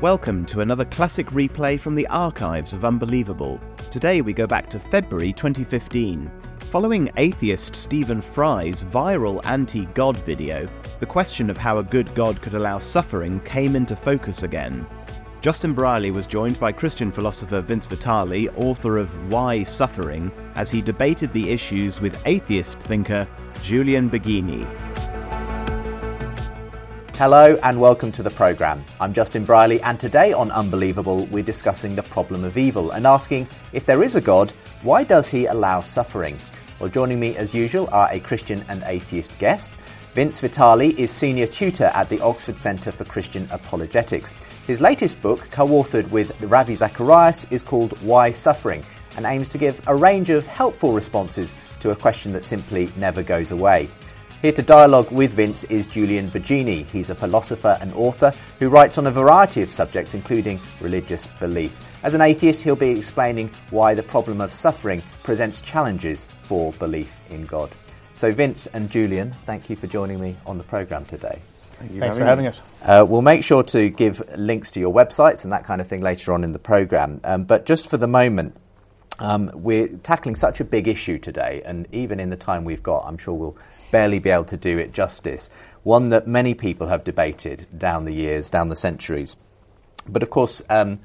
Welcome to another classic replay from the archives of Unbelievable. Today we go back to February 2015. Following atheist Stephen Fry's viral anti God video, the question of how a good God could allow suffering came into focus again. Justin Brierley was joined by Christian philosopher Vince Vitale, author of Why Suffering, as he debated the issues with atheist thinker Julian Baggini. Hello and welcome to the programme. I'm Justin Brierley, and today on Unbelievable, we're discussing the problem of evil and asking if there is a God, why does he allow suffering? Well, joining me as usual are a Christian and atheist guest. Vince Vitale is senior tutor at the Oxford Centre for Christian Apologetics. His latest book, co authored with Ravi Zacharias, is called Why Suffering and aims to give a range of helpful responses to a question that simply never goes away. Here to dialogue with Vince is Julian Baggini. He's a philosopher and author who writes on a variety of subjects, including religious belief. As an atheist, he'll be explaining why the problem of suffering presents challenges for belief in God. So, Vince and Julian, thank you for joining me on the programme today. Thank Thanks for having us. Uh, we'll make sure to give links to your websites and that kind of thing later on in the programme. Um, but just for the moment, um, we're tackling such a big issue today, and even in the time we've got, I'm sure we'll barely be able to do it justice. One that many people have debated down the years, down the centuries. But of course, um,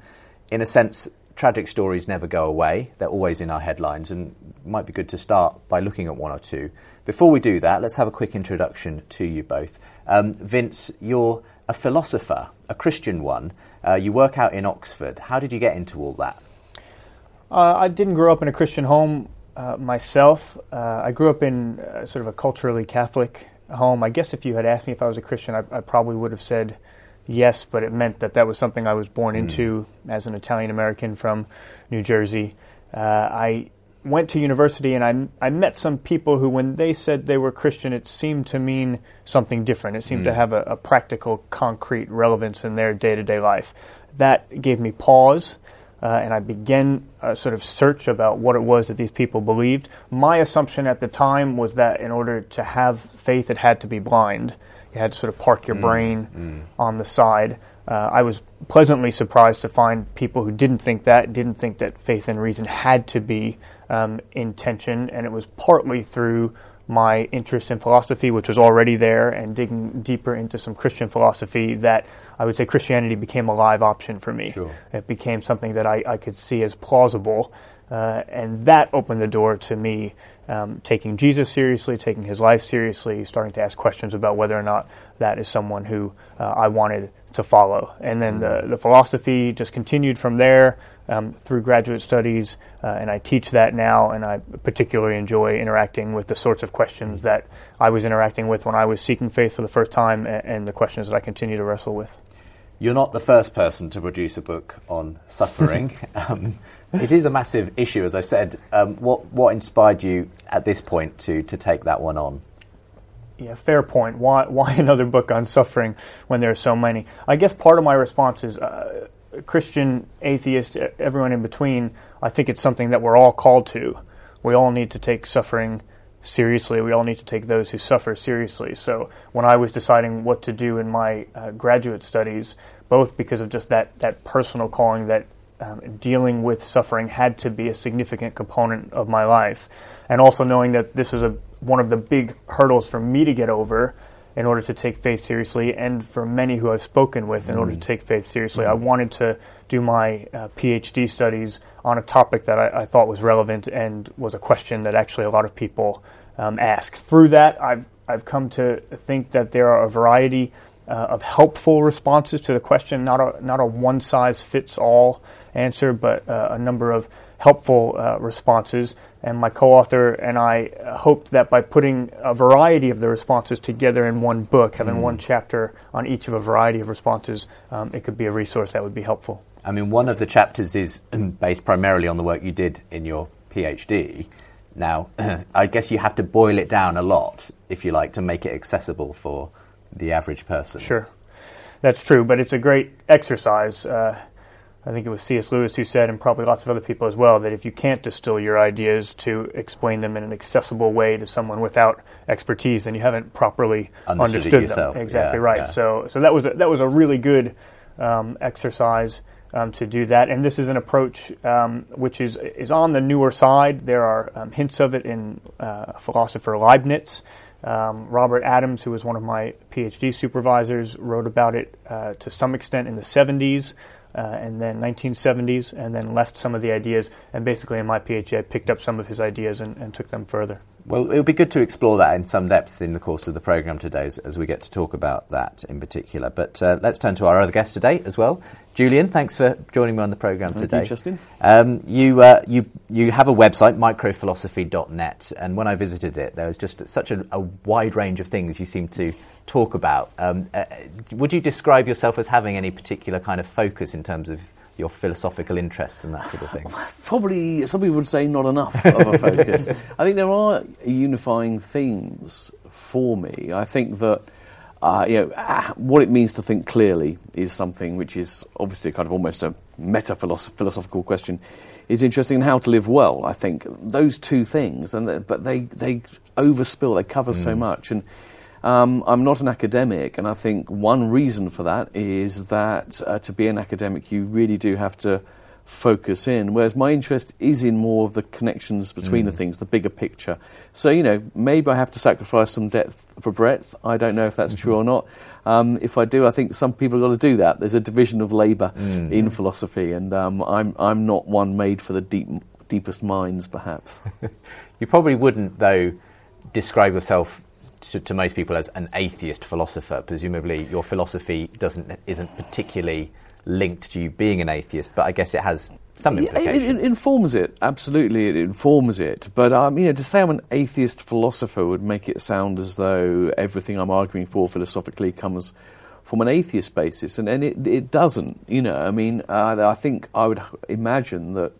in a sense, tragic stories never go away. They're always in our headlines, and might be good to start by looking at one or two. Before we do that, let's have a quick introduction to you both. Um, Vince, you're a philosopher, a Christian one. Uh, you work out in Oxford. How did you get into all that? Uh, I didn't grow up in a Christian home uh, myself. Uh, I grew up in uh, sort of a culturally Catholic home. I guess if you had asked me if I was a Christian, I, I probably would have said yes, but it meant that that was something I was born mm. into as an Italian American from New Jersey. Uh, I went to university and I, I met some people who, when they said they were Christian, it seemed to mean something different. It seemed mm. to have a, a, practical, concrete relevance in their day to day life. That gave me pause uh, and I began a sort of search about what it was that these people believed. My assumption at the time was that in order to have faith, it had to be blind. You had to sort of park your mm, brain mm. on the side. Uh, I was pleasantly surprised to find people who didn't think that, didn't think that faith and reason had to be um, in tension, and it was partly through my interest in philosophy, which was already there, and digging deeper into some Christian philosophy, that I would say Christianity became a live option for me. Sure. It became something that I, I could see as plausible, uh, and that opened the door to me um, taking Jesus seriously, taking his life seriously, starting to ask questions about whether or not that is someone who uh, I wanted to follow. And then mm-hmm. the, the philosophy just continued from there um, through graduate studies, uh, and I teach that now, and I particularly enjoy interacting with the sorts of questions that I was interacting with when I was seeking faith for the first time, and, and the questions that I continue to wrestle with. You're not the first person to produce a book on suffering. um, it is a massive issue, as I said. Um, what what inspired you at this point to to take that one on? Yeah, fair point. Why why another book on suffering when there are so many? I guess part of my response is uh, Christian, atheist, everyone in between, I think it's something that we're all called to. We all need to take suffering seriously. We all need to take those who suffer seriously. So when I was deciding what to do in my uh, graduate studies, both because of just that, that personal calling that um, dealing with suffering had to be a significant component of my life, and also knowing that this was a, one of the big hurdles for me to get over in order to take faith seriously, and for many who I've spoken with in mm. order to mm. take faith seriously. Mm. I wanted to do my uh, PhD studies on a topic that I, I, thought was relevant and was a question that actually a lot of people um, ask. Through that, I've I've come to think that there are a variety uh, of helpful responses to the question, not a not a one size fits all answer, but uh, a number of helpful uh, responses. And my co author and I uh, hoped that by putting a variety of the responses together in one book, having mm. one chapter on each of a variety of responses, um, it could be a resource that would be helpful. I mean, one of the chapters is based primarily on the work you did in your PhD. Now, I guess you have to boil it down a lot, if you like, to make it accessible for the average person. Sure, that's true, but it's a great exercise. Uh, I think it was C.S. Lewis who said, and probably lots of other people as well, that if you can't distill your ideas to explain them in an accessible way to someone without expertise, then you haven't properly understood, understood them. Exactly yeah, right. Yeah. So, so that was a, that was a really good um, exercise um, to do that. And this is an approach um, which is is on the newer side. There are um, hints of it in uh, philosopher Leibniz. Um, Robert Adams, who was one of my PhD supervisors, wrote about it uh, to some extent in the 70s uh, and then 1970s, and then left some of the ideas. And basically, in my PhD, I picked up some of his ideas and, and took them further. Well, it would be good to explore that in some depth in the course of the programme today as, as, we get to talk about that in particular. But uh, let's turn to our other guest today as well. Julian, thanks for joining me on the programme today. You, Justin. Um, you, uh, you, you have a website, microphilosophy.net, and when I visited it, there was just such a, a wide range of things you seem to talk about. Um, uh, would you describe yourself as having any particular kind of focus in terms of your philosophical interests and that sort of thing? Probably, some people would say not enough of a focus. I think there are unifying themes for me. I think that uh, you know, ah, what it means to think clearly is something which is obviously kind of almost a meta philosophical question. Is interesting in how to live well. I think those two things, and but they they overspill. They cover mm. so much, and um, I'm not an academic, and I think one reason for that is that uh, to be an academic, you really do have to focus in. Whereas my interest is in more of the connections between mm. the things, the bigger picture. So, you know, maybe I have to sacrifice some depth for breadth. I don't know if that's mm-hmm. true or not. Um, if I do, I think some people have got to do that. There's a division of labour mm. in philosophy, and um, I'm, I'm not one made for the deep, deepest minds, perhaps. you probably wouldn't, though, describe yourself to, to, most people as an atheist philosopher. Presumably, your philosophy doesn't isn't particularly linked to you being an atheist, but I guess it has some implications. It, it, it informs it, absolutely, it informs it. But um, you know, to say I'm an atheist philosopher would make it sound as though everything I'm arguing for philosophically comes from an atheist basis, and, and it, it doesn't. You know, I mean, uh, I think I would imagine that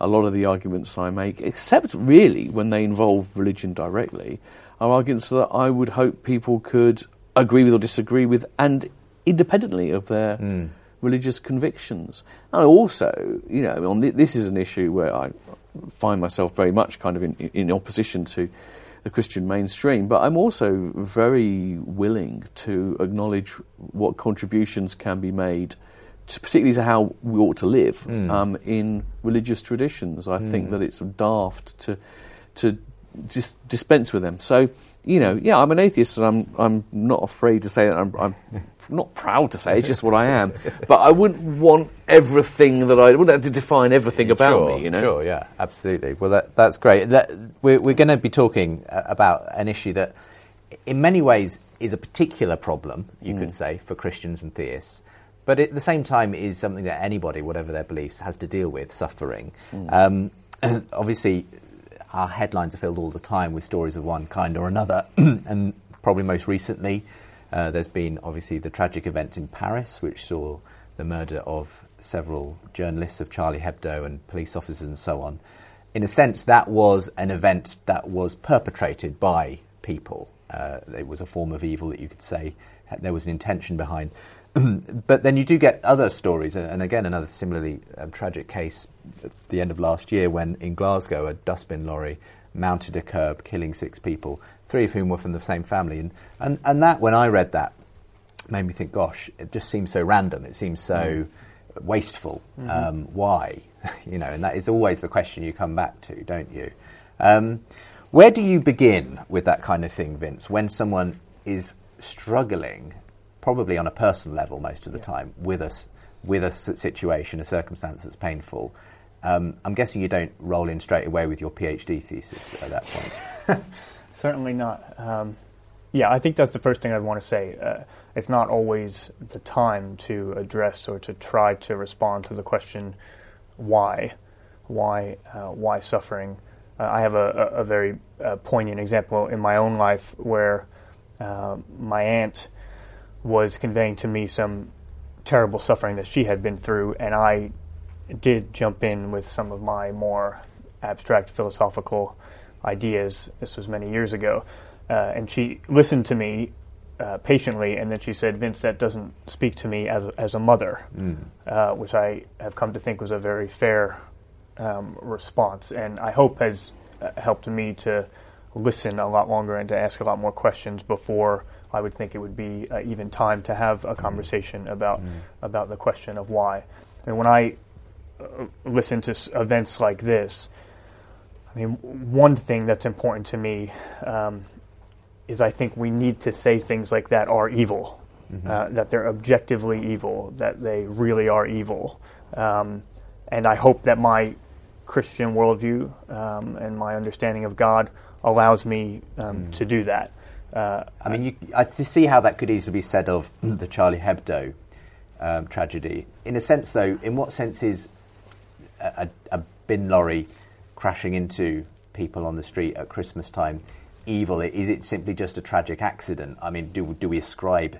a lot of the arguments I make, except really when they involve religion directly, are arguments that I would hope people could agree with or disagree with, and independently of their mm. Religious convictions. And also, you know, on th- this is an issue where I find myself very much kind of in, in opposition to the Christian mainstream, but I'm also very willing to acknowledge what contributions can be made, to, particularly to how we ought to live mm. um, in religious traditions. I mm. think that it's daft to to just dispense with them. So, you know, yeah, I'm an atheist, and I'm I'm not afraid to say that. I'm, I'm not proud to say it's just what I am. But I wouldn't want everything that I wouldn't have to define everything about sure, me. You know, sure, yeah, absolutely. Well, that, that's great. That, we're we're going to be talking uh, about an issue that, in many ways, is a particular problem. You mm. could say for Christians and theists. But at the same time, is something that anybody, whatever their beliefs, has to deal with suffering. Mm. Um, obviously, our headlines are filled all the time with stories of one kind or another. and probably most recently, uh, there's been obviously the tragic event in Paris, which saw the murder of several journalists of Charlie Hebdo and police officers and so on. In a sense, that was an event that was perpetrated by people. Uh, it was a form of evil that you could say there was an intention behind. but then you do get other stories, and again, another similarly um, tragic case at the end of last year when in Glasgow a dustbin lorry mounted a curb, killing six people, three of whom were from the same family. And, and, and that, when I read that, made me think, gosh, it just seems so random, it seems so mm. wasteful. Mm-hmm. Um, why? you know, and that is always the question you come back to, don't you? Um, where do you begin with that kind of thing, Vince, when someone is struggling, probably on a personal level most of the yeah. time, with us with a situation, a circumstance that's painful. Um, I'm guessing you don't roll in straight away with your PhD thesis at that point. Certainly not. Um, yeah, I think that's the first thing I'd want to say. Uh, it's not always the time to address or to try to respond to the question, why, why, uh, why suffering. Uh, I have a, a, very uh, poignant example in my own life where uh, my aunt was conveying to me some terrible suffering that she had been through, and I did jump in with some of my more abstract philosophical ideas. This was many years ago. Uh, and she listened to me uh, patiently, and then she said, Vince, that doesn't speak to me as, as a mother, mm. uh, which I have come to think was a very fair um, response. And I hope has uh, helped me to listen a lot longer and to ask a lot more questions before I would think it would be uh, even time to have a mm. conversation about, mm. about the question of why. And when I listen to events like this, I mean, one thing that's important to me um, is I think we need to say things like that are evil, mm-hmm. uh, that they're objectively evil, that they really are evil. Um, and I hope that my Christian worldview um, and my understanding of God allows me um, mm. to do that. Uh, I mean, you, I see how that could easily be said of the Charlie Hebdo um, tragedy. In a sense, though, in what sense is a, a, a bin lorry crashing into people on the street at Christmas time evil? Is it simply just a tragic accident? I mean, do, do we ascribe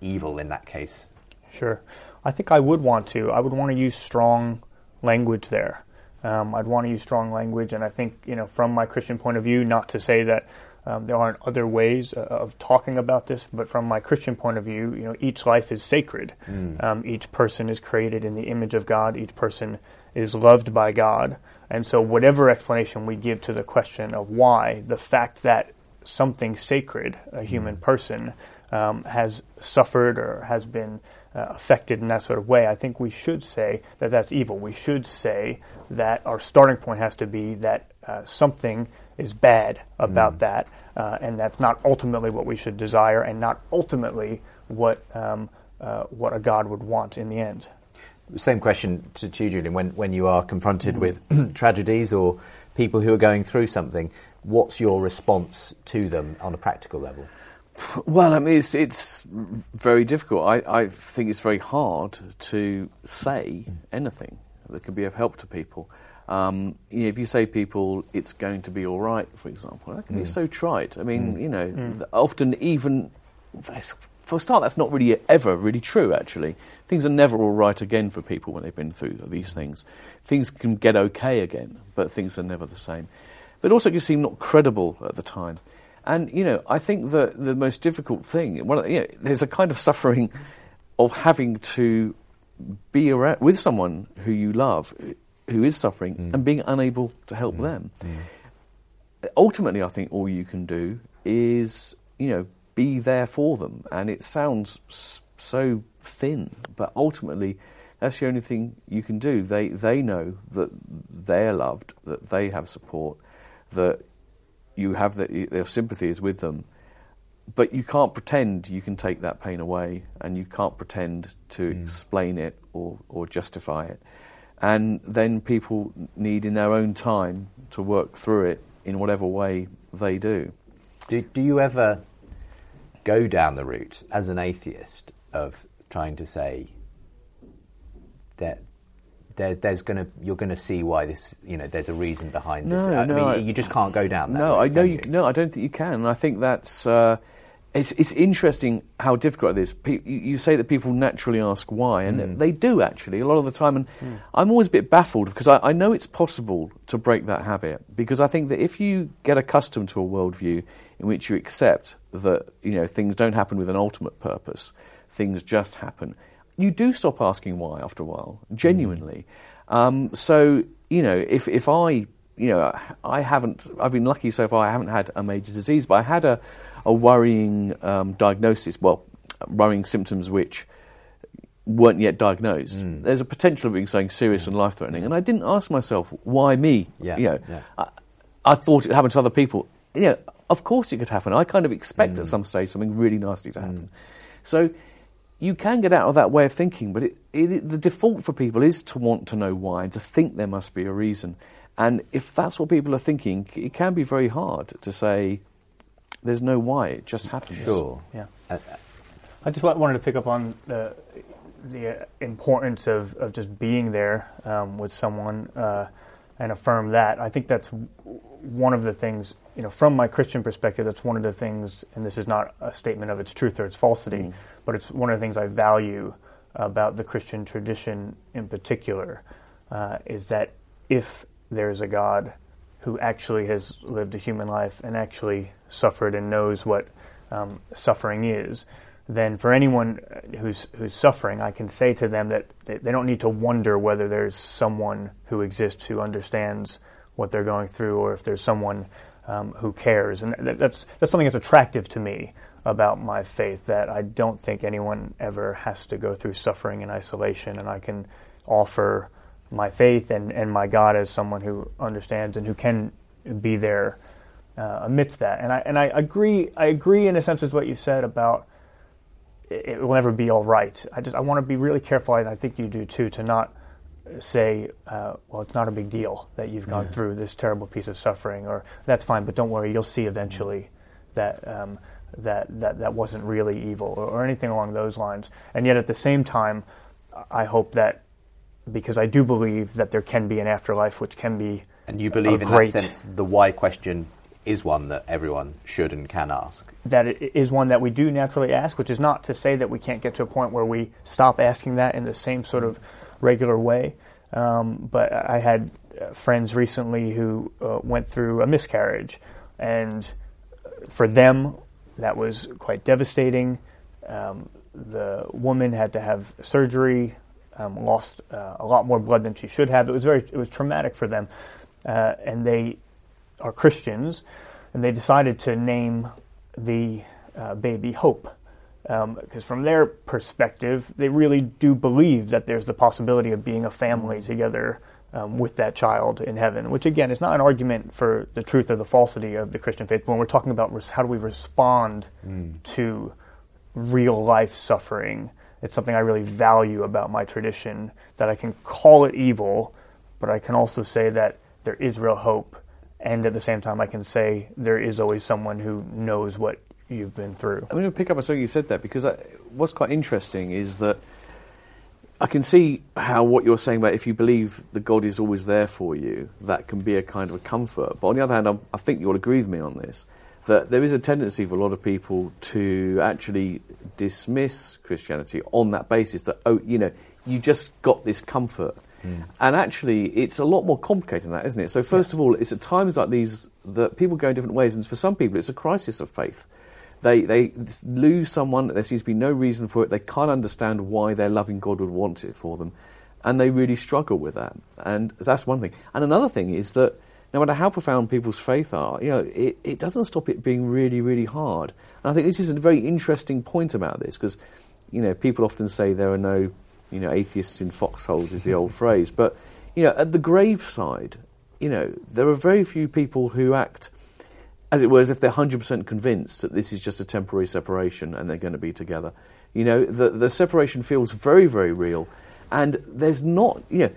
evil in that case? Sure. I think I would want to. I would want to use strong language there. Um, I'd want to use strong language, and I think, you know, from my Christian point of view, not to say that um, there aren't other ways uh, of talking about this, but from my Christian point of view, you know, each life is sacred. Mm. Um, each person is created in the image of God. Each person is loved by God. And so, whatever explanation we give to the question of why, the fact that something sacred, a human mm. person, um, has suffered or has been uh, affected in that sort of way, I think we should say that that's evil. We should say that our starting point has to be that uh, something is bad about mm. that, uh, and that's not ultimately what we should desire, and not ultimately what um, uh, what a God would want in the end. Same question to, to you, Julian. When, when you are confronted mm. with tragedies or people who are going through something, what's your response to them on a practical level? Well, I mean, it's, it's very difficult. I, I think it's very hard to say anything that can be of help to people. Um, you know, if you say people, it's going to be all right, for example, that can mm. be so trite. I mean, mm. you know, mm. often even for a start, that's not really ever really true, actually. Things are never all right again for people when they've been through these things. Things can get okay again, but things are never the same. But also, it can seem not credible at the time. And, you know, I think that the most difficult thing, well, you know, there's a kind of suffering of having to be around, with someone who you love, who is suffering, mm. and being unable to help mm. them. Mm. Ultimately, I think all you can do is, you know, be there for them. And it sounds so thin, but ultimately, that's the only thing you can do. They, they know that they're loved, that they have support, that you have the, their sympathy is with them. But you can't pretend you can take that pain away, and you can't pretend to mm. explain it or, or justify it. And then people need, in their own time, to work through it in whatever way they do. Do, do you ever go down the route as an atheist of trying to say that there, there's going to you're going to see why this you know there's a reason behind this. No, I no, mean, I, you just can't go down that. No, route, I know you, you. No, I don't think you can. And I think that's uh, it's it's interesting how difficult it is. Pe- you say that people naturally ask why, and mm. they do actually a lot of the time. And mm. I'm always a bit baffled because I, I know it's possible to break that habit because I think that if you get accustomed to a worldview in which you accept that you know things don't happen with an ultimate purpose, things just happen. You do stop asking why after a while, genuinely. Mm. Um, so you know, if if I you know I haven't, I've been lucky so far. I haven't had a major disease, but I had a a worrying um, diagnosis. Well, worrying symptoms which weren't yet diagnosed. Mm. There's a potential of being something serious mm. and life threatening, and I didn't ask myself why me. Yeah, you know, yeah. I, I, thought it happened to other people. You know, of course it could happen. I kind of expect mm. at some stage something really nasty to happen. Mm. So you can get out of that way of thinking, but it, it, the default for people is to want to know why and to think there must be a reason. And if that's what people are thinking, it can be very hard to say there's no why. It just happens. Sure. Yeah. Uh, I just wanted to pick up on the the importance of, of just being there um, with someone uh, and affirm that. I think that's one of the things, you know, from my Christian perspective, that's one of the things, and this is not a statement of its truth or its falsity, mm. but it's one of the things I value about the Christian tradition in particular, uh, is that if there's a God who actually has lived a human life and actually suffered and knows what um, suffering is, then for anyone who's who's suffering, I can say to them that they don't need to wonder whether there's someone who exists who understands what they're going through, or if there's someone um, who cares. And that's that's something that's attractive to me about my faith. That I don't think anyone ever has to go through suffering in isolation, and I can offer my faith and, and my God as someone who understands and who can be there uh, amidst that. And I and I agree. I agree in a sense with what you said about it will never be all right. I just I want to be really careful, and I think you do too, to not say, uh, well, it's not a big deal that you've gone yeah. through this terrible piece of suffering, or that's fine, but don't worry, you'll see eventually that um, that that that wasn't really evil, or, or, anything along those lines. And yet, at the same time, I hope that because I do believe that there can be an afterlife, which can be and you believe in that sense the why question is one that everyone should and can ask. That is one that we do naturally ask, which is not to say that we can't get to a point where we stop asking that in the same sort of regular way. Um, but I had friends recently who uh, went through a miscarriage, and for them, that was quite devastating. Um, the woman had to have surgery, um, lost uh, a lot more blood than she should have. It was very, it was traumatic for them, uh, and they are Christians, and they decided to name the uh, baby Hope. Because um, from their perspective, they really do believe that there's the possibility of being a family together um, with that child in heaven, which again is not an argument for the truth or the falsity of the Christian faith. But when we're talking about res- how do we respond mm. to real life suffering, it's something I really value about my tradition that I can call it evil, but I can also say that there is real hope and at the same time, I can say there is always someone who knows what you've been through. I'm going to pick up on something you said there because I, what's quite interesting is that I can see how what you're saying about if you believe that God is always there for you, that can be a kind of a comfort. But on the other hand, I'm, i think you'll agree with me on this that there is a tendency for a lot of people to actually dismiss Christianity on that basis that, oh, you know, you just got this comfort Mm. And actually, it's a lot more complicated than that, isn't it? So, first yeah. of all, it's at times like these that people go in different ways, and for some people, it's a crisis of faith. They, they lose someone, there seems to be no reason for it, they can't understand why their loving God would want it for them, and they really struggle with that. And that's one thing. And another thing is that no matter how profound people's faith are, you know, it, it doesn't stop it being really, really hard. And I think this is a very interesting point about this, because, you know, people often say there are no you know, atheists in foxholes is the old phrase. But, you know, at the graveside, you know, there are very few people who act, as it were, as if they're 100% convinced that this is just a temporary separation and they're going to be together. You know, the, the separation feels very, very real. And there's not, you know,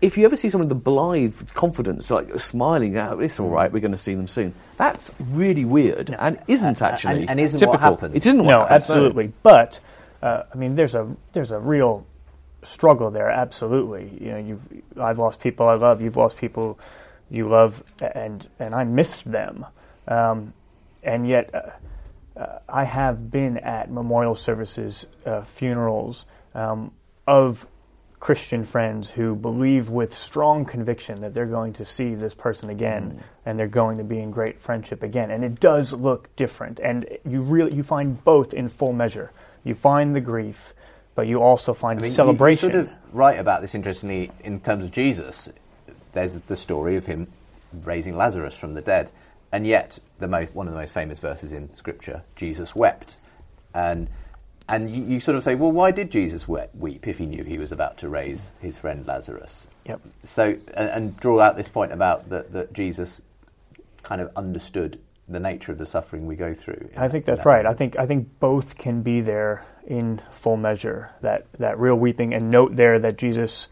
if you ever see someone with the blithe confidence, like smiling out, oh, it's all right, we're going to see them soon. That's really weird and isn't actually and, and isn't typical. what happens. It isn't what no, happens. absolutely. But uh, I mean, there's a there's a real struggle there. Absolutely, you know, you've I've lost people I love. You've lost people you love, and and I miss them. Um, and yet, uh, uh, I have been at memorial services, uh, funerals um, of Christian friends who believe with strong conviction that they're going to see this person again mm. and they're going to be in great friendship again. And it does look different, and you really you find both in full measure. You find the grief, but you also find I mean, celebration. You, you sort of write about this interestingly in terms of Jesus. There's the story of him raising Lazarus from the dead, and yet the most, one of the most famous verses in Scripture, Jesus wept, and and you, you, sort of say, well, why did Jesus weep if he knew he was about to raise his friend Lazarus? Yep. So and, and draw out this point about that that Jesus kind of understood the nature of the suffering we go through. I think that's that right. I think I think both can be there in full measure. That that real weeping and note there that Jesus,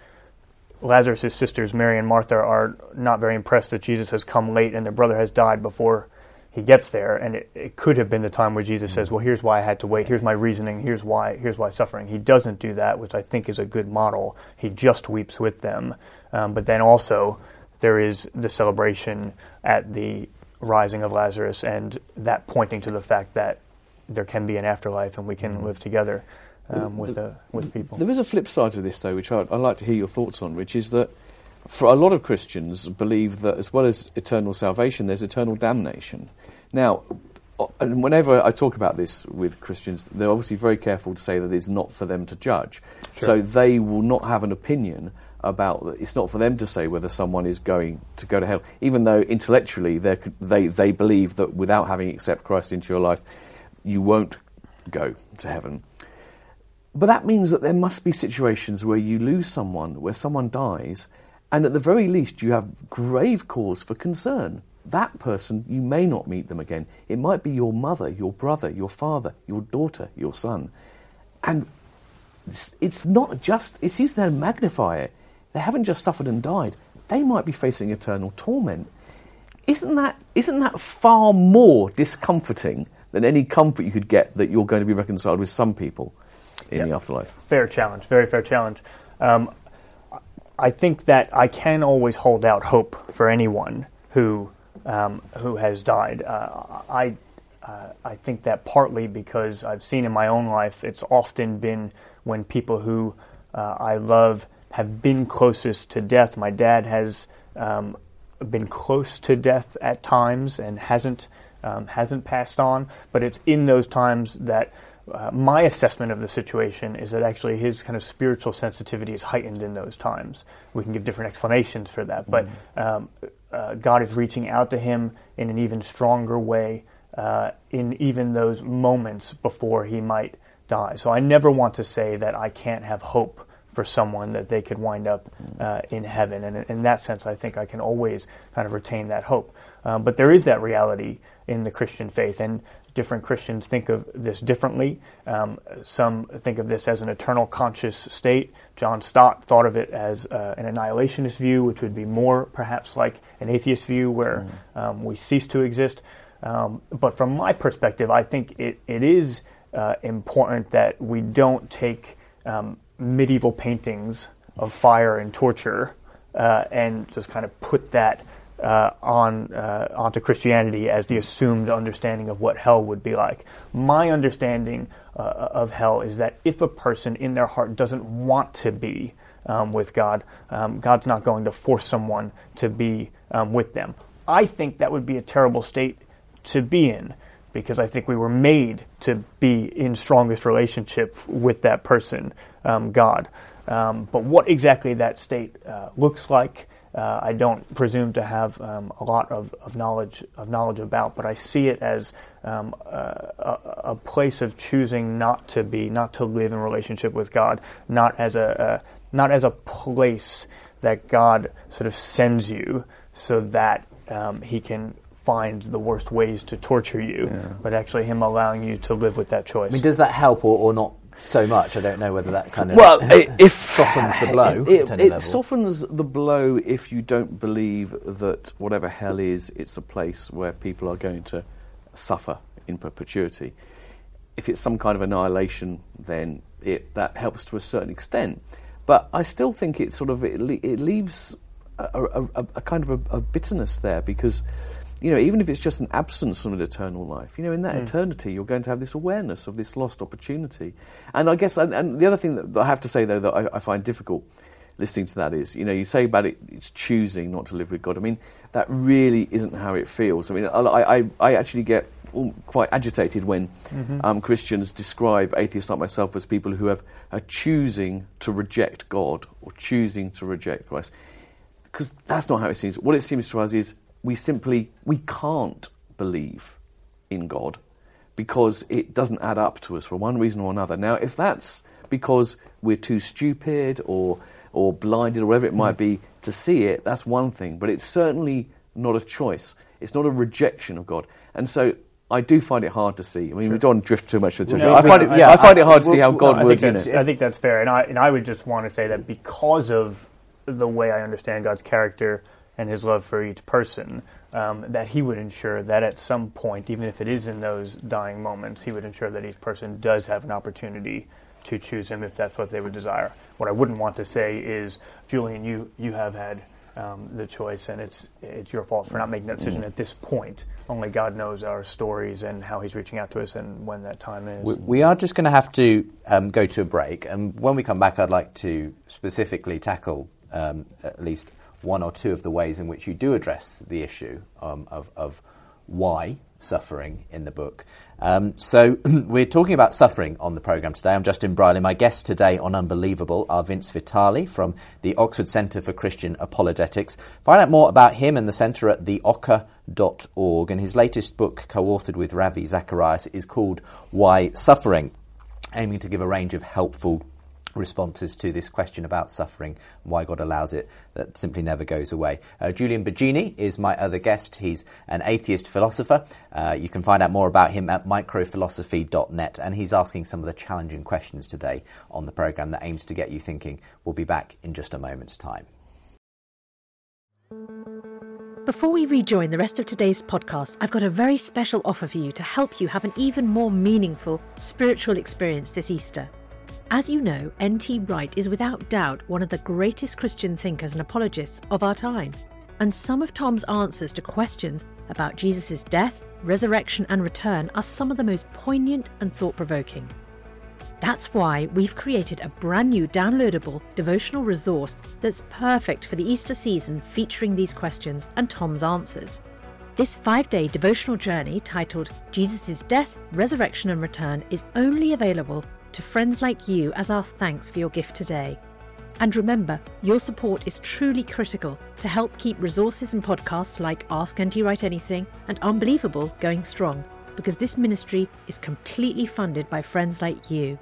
Lazarus' sisters Mary and Martha are not very impressed that Jesus has come late and their brother has died before he gets there. And it, it could have been the time where Jesus says, "Well, here's why I had to wait. Here's my reasoning. Here's why. Here's why suffering." He doesn't do that, which I think is a good model. He just weeps with them. Um, but then also there is the celebration at the rising of Lazarus, and that pointing to the fact that there can be an afterlife and we can mm. live together um, with, the, uh, with people. There is a flip side to this, though, which I'd, I'd like to hear your thoughts on, which is that for a lot of Christians believe that as well as eternal salvation, there's eternal damnation. Now, and whenever I talk about this with Christians, they're obviously very careful to say that it's not for them to judge. Sure. So they will not have an opinion about it's not for them to say whether someone is going to go to hell, even though intellectually they they believe that without having accept Christ into your life, you won't go to heaven. But that means that there must be situations where you lose someone, where someone dies, and at the very least you have grave cause for concern. That person, you may not meet them again. It might be your mother, your brother, your father, your daughter, your son. And it's, it's not just, it seems to magnify it they haven't just suffered and died, they might be facing eternal torment. Isn't that, isn't that far more discomforting than any comfort you could get that you're going to be reconciled with some people in yep. the afterlife? Fair challenge, very fair challenge. Um, I think that I can always hold out hope for anyone who um, who has died. Uh, I uh, I think that partly because I've seen in my own life, it's often been when people who uh, I love have been closest to death. My dad has um, been close to death at times and hasn't um, hasn't passed on. But it's in those times that uh, my assessment of the situation is that actually his kind of spiritual sensitivity is heightened in those times. We can give different explanations for that, but mm-hmm. um, uh, God is reaching out to him in an even stronger way uh, in even those moments before he might die. So I never want to say that I can't have hope for someone that they could wind up uh, in heaven. And in that sense, I think I can always kind of retain that hope. Um, but there is that reality in the Christian faith, and different Christians think of this differently. Um, some think of this as an eternal conscious state. John Stott thought of it as uh, an annihilationist view, which would be more perhaps like an atheist view where mm. um, we cease to exist. Um, but from my perspective, I think it, it is uh, important that we don't take um, medieval paintings of fire and torture uh, and just kind of put that uh, on uh, onto Christianity as the assumed understanding of what hell would be like. My understanding uh, of hell is that if a person in their heart doesn't want to be um, with God, um, God's not going to force someone to be um, with them. I think that would be a terrible state to be in because I think we were made to be in strongest relationship with that person, um, God. Um, but what exactly that state uh, looks like, uh, I don't presume to have um, a lot of, of, knowledge of knowledge about. But I see it as um, a, a, place of choosing not to be, not to live in relationship with God, not as a, a not as a place that God sort of sends you so that um, He can find the worst ways to torture you, yeah. but actually him allowing you to live with that choice. I mean, does that help or, or not so much? I don't know whether that kind of well, if softens the blow. It, it, it softens the blow if you don't believe that whatever hell is, it's a place where people are going to suffer in perpetuity. If it's some kind of annihilation, then it that helps to a certain extent. But I still think it sort of it, it leaves a, a, a, kind of a, bitterness there because you know, even if it's just an absence from an eternal life, you know, in that mm. eternity, you're going to have this awareness of this lost opportunity. And I guess, and, and the other thing that I have to say, though, that I, I, find difficult listening to that is, you know, you say about it, it's choosing not to live with God. I mean, that really isn't how it feels. I mean, I, I, I actually get quite agitated when mm-hmm. um, Christians describe atheists like myself as people who have, are choosing to reject God or choosing to reject Christ. Because that's not how it seems. What it seems to us is we simply we can't believe in God because it doesn't add up to us for one reason or another. Now, if that's because we're too stupid or or blinded or whatever it might be to see it, that's one thing. But it's certainly not a choice. It's not a rejection of God. And so I do find it hard to see. I mean, Sure. we don't drift too much into No, I find it, I- yeah, I, I- find it hard to see how God I would, I you think, know. that's, I think that's fair, and I and I would just want to say that because of the way I understand God's character and His love for each person, um, that He would ensure that at some point, even if it is in those dying moments, He would ensure that each person does have an opportunity to choose Him if that's what they would desire. What I wouldn't want to say is, Julian, you you have had. Um, the choice, and it's it's your fault for not making that decision at this point. Only God knows our stories and how He's reaching out to us and when that time is. We, we are just going to have to um, go to a break, and when we come back, I'd like to specifically tackle um, at least one or two of the ways in which you do address the issue um, of, of why suffering in the book. Um, so, we're talking about suffering on the programme today. I'm Justin Brierley. My guests today on Unbelievable are Vince Vitale from the Oxford Centre for Christian Apologetics. Find out more about him and the centre at theocca.org. And his latest book, co authored with Ravi Zacharias, is called Why Suffering, aiming to give a range of helpful responses to this question about suffering, why God allows it, that simply never goes away. Uh, Julian Baggini is my other guest. He's an atheist philosopher. Uh, you can find out more about him at microphilosophy.net, and he's asking some of the challenging questions today on the programme that aims to get you thinking. We'll be back in just a moment's time. Before we rejoin the rest of today's podcast, I've got a very special offer for you to help you have an even more meaningful spiritual experience this Easter. As you know, N.T. Wright is without doubt one of the greatest Christian thinkers and apologists of our time. And some of Tom's answers to questions about Jesus' death, resurrection, and return are some of the most poignant and thought provoking. That's why we've created a brand new downloadable devotional resource that's perfect for the Easter season featuring these questions and Tom's answers. This five day devotional journey titled Jesus' Death, Resurrection and Return is only available to friends like you as our thanks for your gift today. And remember, your support is truly critical to help keep resources and podcasts like Ask NT Wright Anything and Unbelievable going strong, because this ministry is completely funded by friends like you.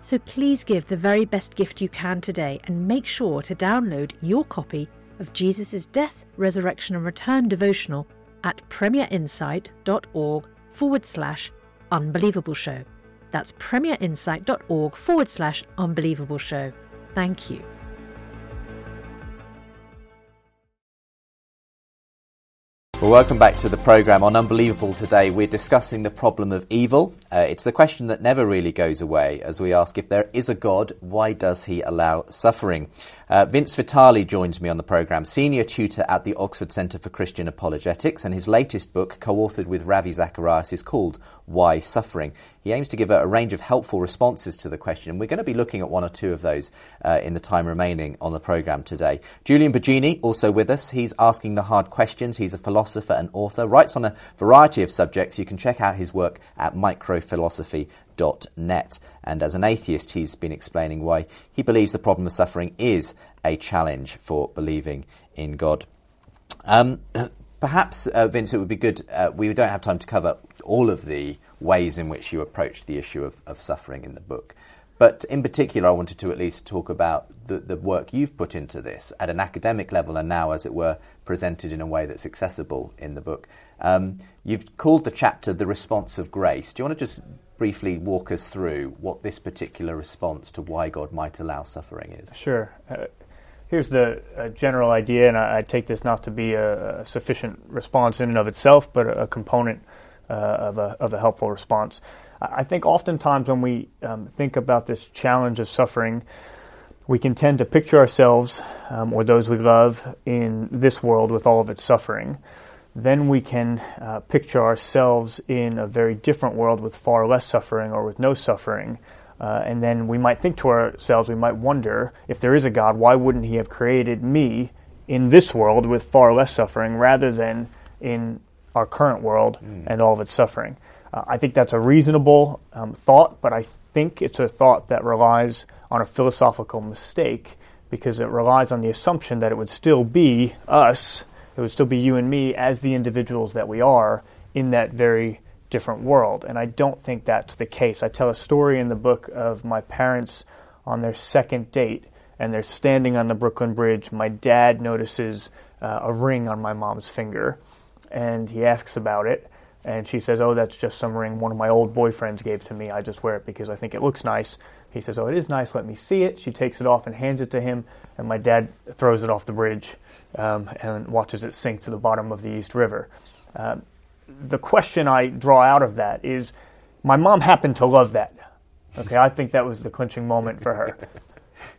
So please give the very best gift you can today and make sure to download your copy of Jesus' Death, Resurrection and Return devotional at premierinsight.org forward slash unbelievable show. That's premierinsight.org forward slash unbelievable show. Thank you. Well, welcome back to the programme. On Unbelievable today, we're discussing the problem of evil. Uh, it's the question that never really goes away as we ask if there is a God, why does he allow suffering? Uh, Vince Vitale joins me on the programme, senior tutor at the Oxford Centre for Christian Apologetics, and his latest book, co authored with Ravi Zacharias, is called Why Suffering. He aims to give a, a range of helpful responses to the question. and We're going to be looking at one or two of those uh, in the time remaining on the programme today. Julian Baggini, also with us. He's asking the hard questions. He's a philosopher and author, writes on a variety of subjects. You can check out his work at microphilosophy.net. And as an atheist, he's been explaining why he believes the problem of suffering is a challenge for believing in God. Um, perhaps, uh, Vince, it would be good. Uh, we don't have time to cover all of the ways in which you approach the issue of, of suffering in the book. But in particular, I wanted to at least talk about the, the work you've put into this at an academic level and now, as it were, presented in a way that's accessible in the book. Um, you've called the chapter The Response of Grace. Do you want to just briefly walk us through what this particular response to why God might allow suffering is? Sure. Uh, here's the uh, general idea, and I, I, take this not to be a, a, sufficient response in and of itself, but a, a component uh, of, a, of a helpful response. I think oftentimes when we um, think about this challenge of suffering, we can tend to picture ourselves um, or those we love in this world with all of its suffering. Then we can uh, picture ourselves in a very different world with far less suffering or with no suffering. Uh, and then we might think to ourselves, we might wonder if there is a God, why wouldn't He have created me in this world with far less suffering rather than in our current world mm. and all of its suffering? Uh, I think that's a reasonable um, thought, but I think it's a thought that relies on a philosophical mistake because it relies on the assumption that it would still be us, it would still be you and me as the individuals that we are in that very different world. And I don't think that's the case. I tell a story in the book of my parents on their second date, and they're standing on the Brooklyn Bridge. My dad notices uh, a ring on my mom's finger, and he asks about it. And she says, Oh, that's just some ring one of my old boyfriends gave to me. I just wear it because I think it looks nice. He says, Oh, it is nice. Let me see it. She takes it off and hands it to him. And my dad throws it off the bridge um, and watches it sink to the bottom of the East River. Um, the question I draw out of that is my mom happened to love that. Okay, I think that was the clinching moment for her.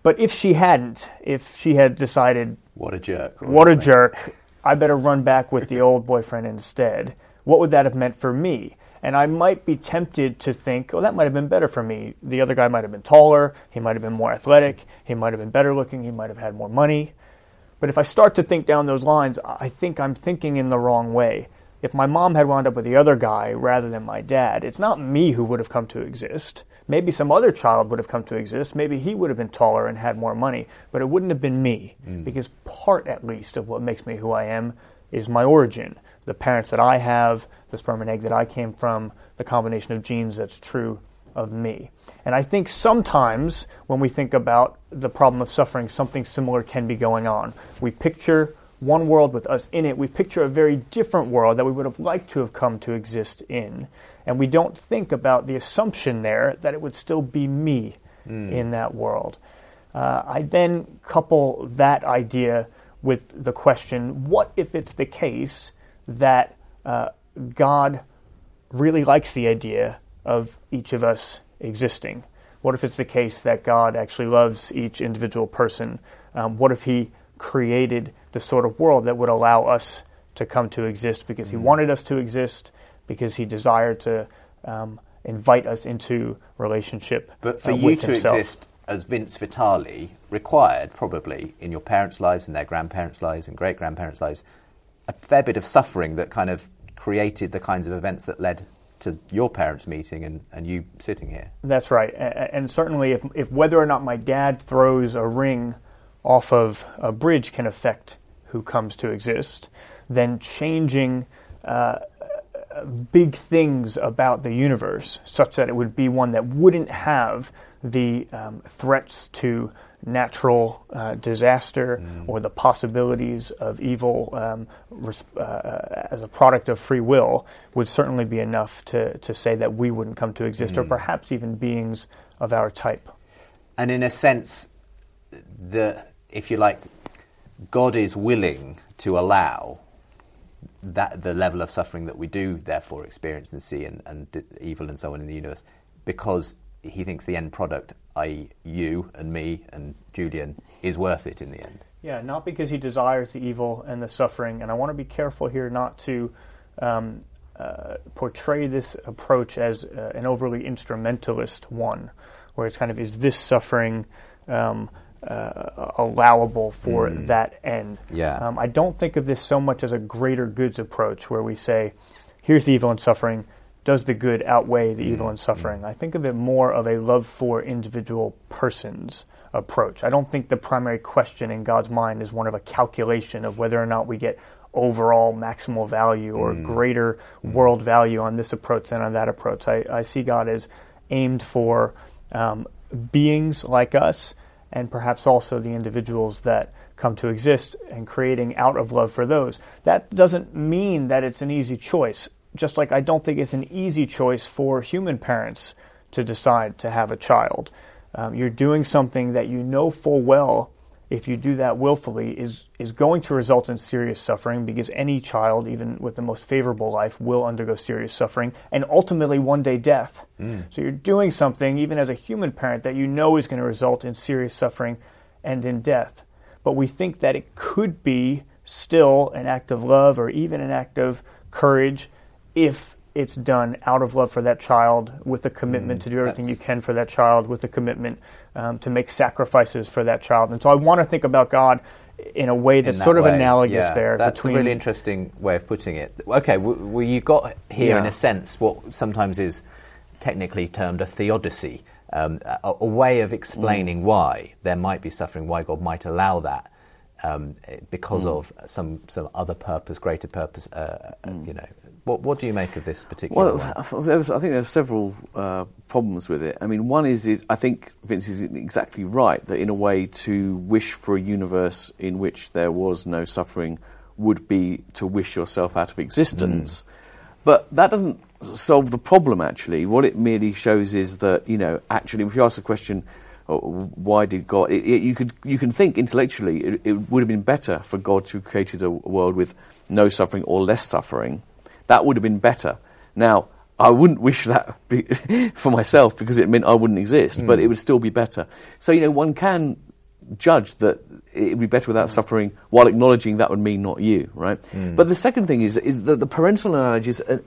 But if she hadn't, if she had decided, what a jerk, what a jerk, I better run back with the old boyfriend instead, what would that have meant for me? And I might be tempted to think, oh, that might have been better for me. The other guy might have been taller, he might have been more athletic, he might have been better looking, he might have had more money. But if I start to think down those lines, I think I'm thinking in the wrong way. If my mom had wound up with the other guy rather than my dad, it's not me who would have come to exist. Maybe some other child would have come to exist. Maybe he would have been taller and had more money, but it wouldn't have been me. Mm. Because part, at least, of what makes me who I am is my origin. The parents that I have, the sperm and egg that I came from, the combination of genes that's true of me. And I think sometimes when we think about the problem of suffering, something similar can be going on. We picture one world with us in it, we picture a very different world that we would have liked to have come to exist in. And we don't think about the assumption there that it would still be me mm. in that world. Uh, I then couple that idea with the question what if it's the case that uh, God really likes the idea of each of us existing? What if it's the case that God actually loves each individual person? Um, what if He created the sort of world that would allow us to come to exist because he mm. wanted us to exist, because he desired to um, invite us into relationship. But for uh, you to himself. exist as Vince Vitale required, probably in your parents' lives, and their grandparents' lives, and great grandparents' lives, a fair bit of suffering that kind of created the kinds of events that led to your parents meeting and, and you sitting here. That's right. And certainly, if, if whether or not my dad throws a ring off of a bridge can affect who comes to exist, then changing uh, big things about the universe such that it would be one that wouldn't have the um, threats to natural uh, disaster mm. or the possibilities of evil um, res- uh, as a product of free will would certainly be enough to, to say that we wouldn't come to exist, mm. or perhaps even beings of our type. And in a sense, the if you like, God is willing to allow that the level of suffering that we do therefore experience and see and, and evil and so on in the universe because he thinks the end product, i.e., you and me and Julian, is worth it in the end. Yeah, not because he desires the evil and the suffering. And I want to be careful here not to um, uh, portray this approach as uh, an overly instrumentalist one, where it's kind of is this suffering um, uh, allowable for mm. that end. Yeah. Um, I don't think of this so much as a greater goods approach where we say, here's the evil and suffering. Does the good outweigh the mm. evil and suffering? Mm. I think of it more of a love for individual persons approach. I don't think the primary question in God's mind is one of a calculation of whether or not we get overall maximal value or mm. greater mm. world value on this approach than on that approach. I, I see God as aimed for um, beings like us and perhaps also the individuals that come to exist and creating out of love for those. That doesn't mean that it's an easy choice, just like I don't think it's an easy choice for human parents to decide to have a child. Um, you're doing something that you know full well if you do that willfully, is, is going to result in serious suffering because any child, even with the most favorable life, will undergo serious suffering and ultimately one day death. Mm. So you're doing something, even as a human parent, that you know is going to result in serious suffering and in death. But we think that it could be still an act of love or even an act of courage if it's done out of love for that child with a commitment mm, to do everything you can for that child with a commitment um, to make sacrifices for that child and so i want to think about god in a way that's that sort of way, analogous yeah, there that's between a really interesting way of putting it okay well you got here yeah. in a sense what sometimes is technically termed a theodicy um, a, a, way of explaining mm. why there might be suffering why god might allow that um, because mm. of some some other purpose, greater purpose, uh, mm. you know, what, what do you make of this particular well, was, I think there are several uh, problems with it. I mean, one is, is I think Vince is exactly right that in a way to wish for a universe in which there was no suffering would be to wish yourself out of existence. But that doesn't solve the problem, actually. What it merely shows is that, you know, actually, if you ask the question, oh, why did God, it, it, you, could, you can think intellectually it, it, would have been better for God to have created a world with no suffering or less suffering. That would have been better. Now, I wouldn't wish that for myself because it meant I wouldn't exist, mm. but hmm. it would still be better. So, you know, one can judge that it would be better without suffering while acknowledging that would mean not you, right? Mm. But the second thing is, is that the parental analogy is a,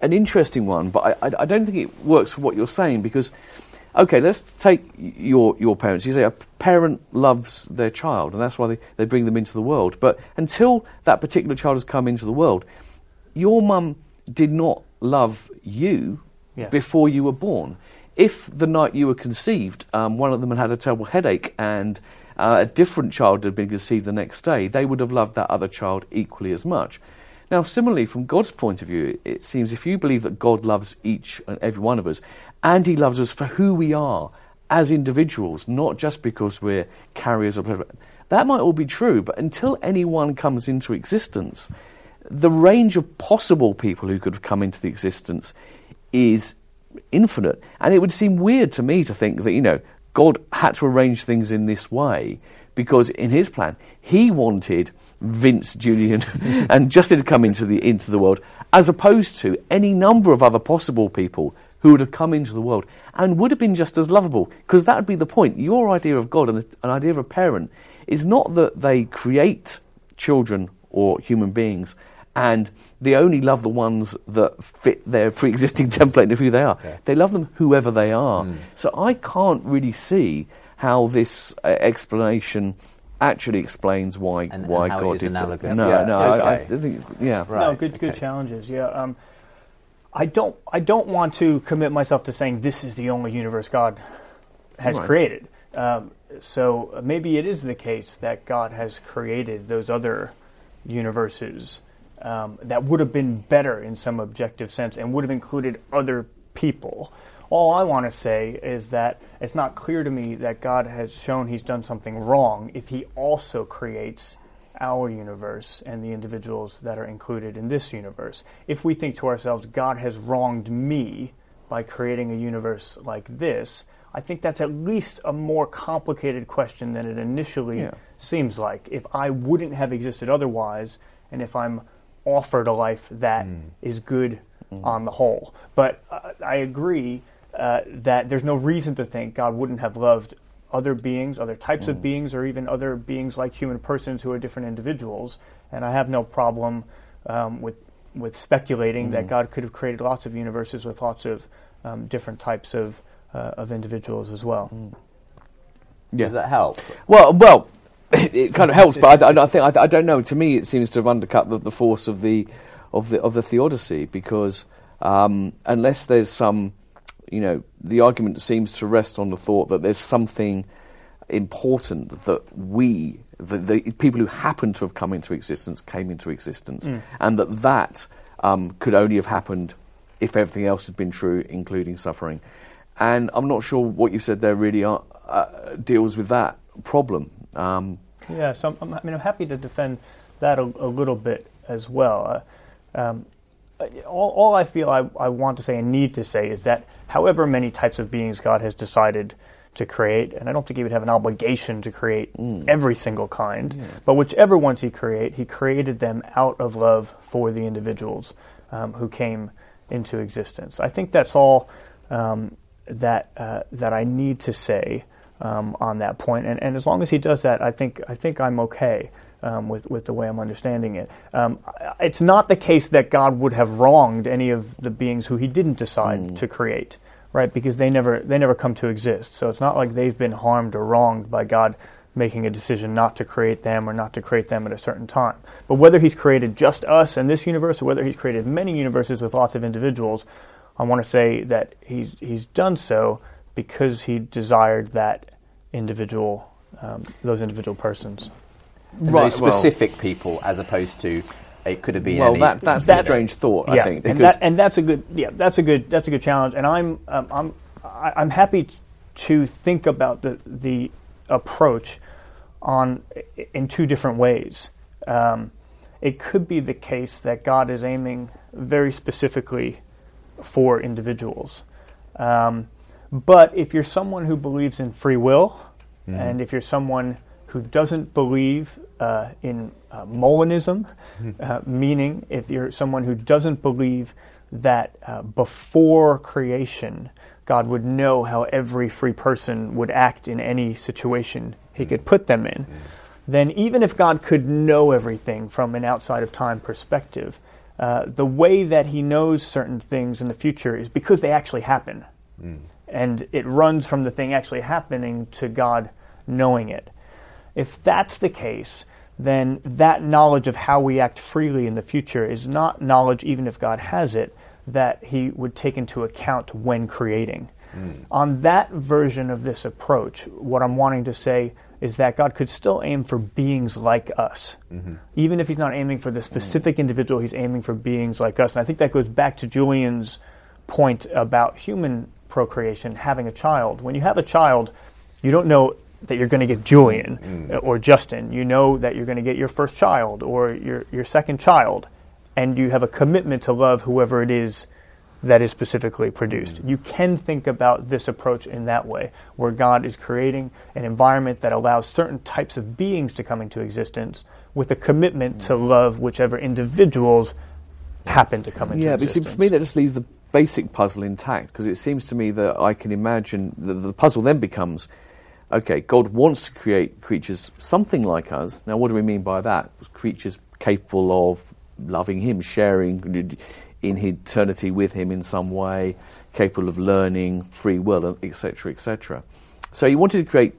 an interesting one, but I, I, I, don't think it works for what you're saying because, okay, let's take your, your parents. You say a parent loves their child, and that's why they, they bring them into the world. But until that particular child has come into the world, your mum did not love you before you were born. If the night you were conceived, um, one of them had had a terrible headache and uh, a different child had been conceived the next day, they would have loved that other child equally as much. Now, similarly, from God's point of view, it seems if you believe that God loves each and every one of us, and He loves us for who we are as individuals, not just because we're carriers of that might all be true, but until anyone comes into existence, the range of possible people who could have come into the existence is infinite. And it would seem weird to me to think that, you know, God had to arrange things in this way because in his plan, he wanted Vince, Julian, and Justin to come into the, into the world, as opposed to any number of other possible people who would have come into the world and would have been just as lovable. Because that would be the point. Your idea of God and the, an idea of a parent is not that they create children or human beings and they only love the ones that fit their pre-existing template of who they are. Yeah. They love them whoever they are. Mm. So I can't really see how this uh, explanation actually explains why and, why and God did analogous. No, yeah. no, okay. I, I, think, yeah, right. No, good, good challenges. Yeah, um, I don't, I don't want to commit myself to saying this is the only universe God has right. created. Um, so maybe it is the case that God has created those other universes um, that would have been better in some objective sense and would have included other people. All I want to say is that it's not clear to me that God has shown he's done something wrong if he also creates our universe and the individuals that are included in this universe. If we think to ourselves, God has wronged me by creating a universe like this, I think that's at least a more complicated question than it initially yeah. seems like. If I wouldn't have existed otherwise, and if I'm offered a life that mm. is good mm. on the whole. But uh, I agree uh, that there's no reason to think God wouldn't have loved other beings, other types mm. of beings, or even other beings like human persons who are different individuals. And I have no problem um, with with speculating that mm. God could have created lots of universes with lots of um, different types of uh, of individuals as well. Mm. Yeah. Does that help? Well, well, it kind of helps, but I, I think I, I, don't know. To me, it seems to have undercut the, the, force of the of the of the theodicy because um, unless there's some, you know, the argument seems to rest on the thought that there's something important that we, the, the people who happen to have come into existence, came into existence, mm. and that that um, could only have happened if everything else had been true, including suffering. And I'm not sure what you said there really are, uh, deals with that problem. Um, yeah, so I'm, i mean, I'm happy to defend that a, a little bit as well. Uh, um, all, all, I feel I, I, want to say and need to say is that however many types of beings God has decided to create, and I don't think He would have an obligation to create mm. every single kind, yeah. but whichever ones He create, He created them out of love for the individuals um, who came into existence. I think that's all um, that uh, that I need to say um, on that point. And, and as long as he does that, I think I think I'm okay. Um, with with the way I'm understanding it, um, it's not the case that God would have wronged any of the beings who He didn't decide mm. to create, right? Because they never they never come to exist. So it's not like they've been harmed or wronged by God making a decision not to create them or not to create them at a certain time. But whether He's created just us and this universe or whether He's created many universes with lots of individuals, I want to say that He's He's done so because He desired that individual, um, those individual persons. And right, those specific well, people, as opposed to it could have been. Well, any, that, that's that, a strange thought. Yeah, I think, and, that, and, that's a good. Yeah, that's a good. That's a good challenge. And I'm um, I'm I, I'm happy to think about the the approach on in two different ways. Um, it could be the case that God is aiming very specifically for individuals. Um, but if you're someone who believes in free will, mm. and if you're someone who doesn't believe uh, in uh, Molinism, mm. uh, meaning if you're someone who doesn't believe that uh, before creation, God would know how every free person would act in any situation he could put them in, then even if God could know everything from an outside of time perspective, uh, the way that he knows certain things in the future is because they actually happen. Mm. And it runs from the thing actually happening to God knowing it. If that's the case, then that knowledge of how we act freely in the future is not knowledge, even if God has it, that he would take into account when creating. Mm. On that version of this approach, what I'm wanting to say is that God could still aim for beings like us. Mm-hmm. Even if he's not aiming for the specific individual, he's aiming for beings like us. And I think that goes back to Julian's point about human procreation, having a child. When you have a child, you don't know that you're going to get Julian mm. or Justin. You know that you're going to get your first child or your, your second child. And you have a commitment to love whoever it is that is specifically produced. Mm-hmm. You can think about this approach in that way, where God is creating an environment that allows certain types of beings to come into existence with a commitment mm-hmm. to love whichever individuals happen to come into yeah, existence. Yeah, but for me that just leaves the basic puzzle intact because it seems to me that I can imagine that the puzzle then becomes okay, God wants to create creatures something like us. Now, what do we mean by that? Creatures capable of loving Him, sharing in eternity with him in some way, capable of learning, free will, etc., etc. So he wanted to create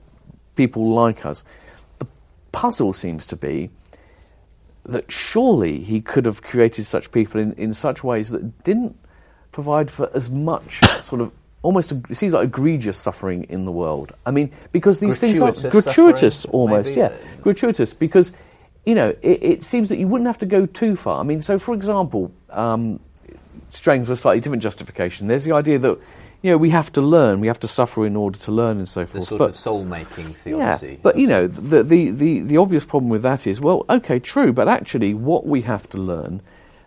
people like us. The puzzle seems to be that surely he could have created such people in, in such ways that didn't provide for as much sort of almost it seems like egregious suffering in the world. I mean, because these gratuitous things are gratuitous almost, maybe? yeah, gratuitous because you know it, it, seems that you wouldn't have to go too far. I mean, so for example, um, straying a slightly different justification. There's the idea that you know we have to learn, we have to suffer in order to learn, and so forth. The sort but, of soul-making theology. Yeah, but you know the, the the the obvious problem with that is well, okay, true, but actually, what we have to learn.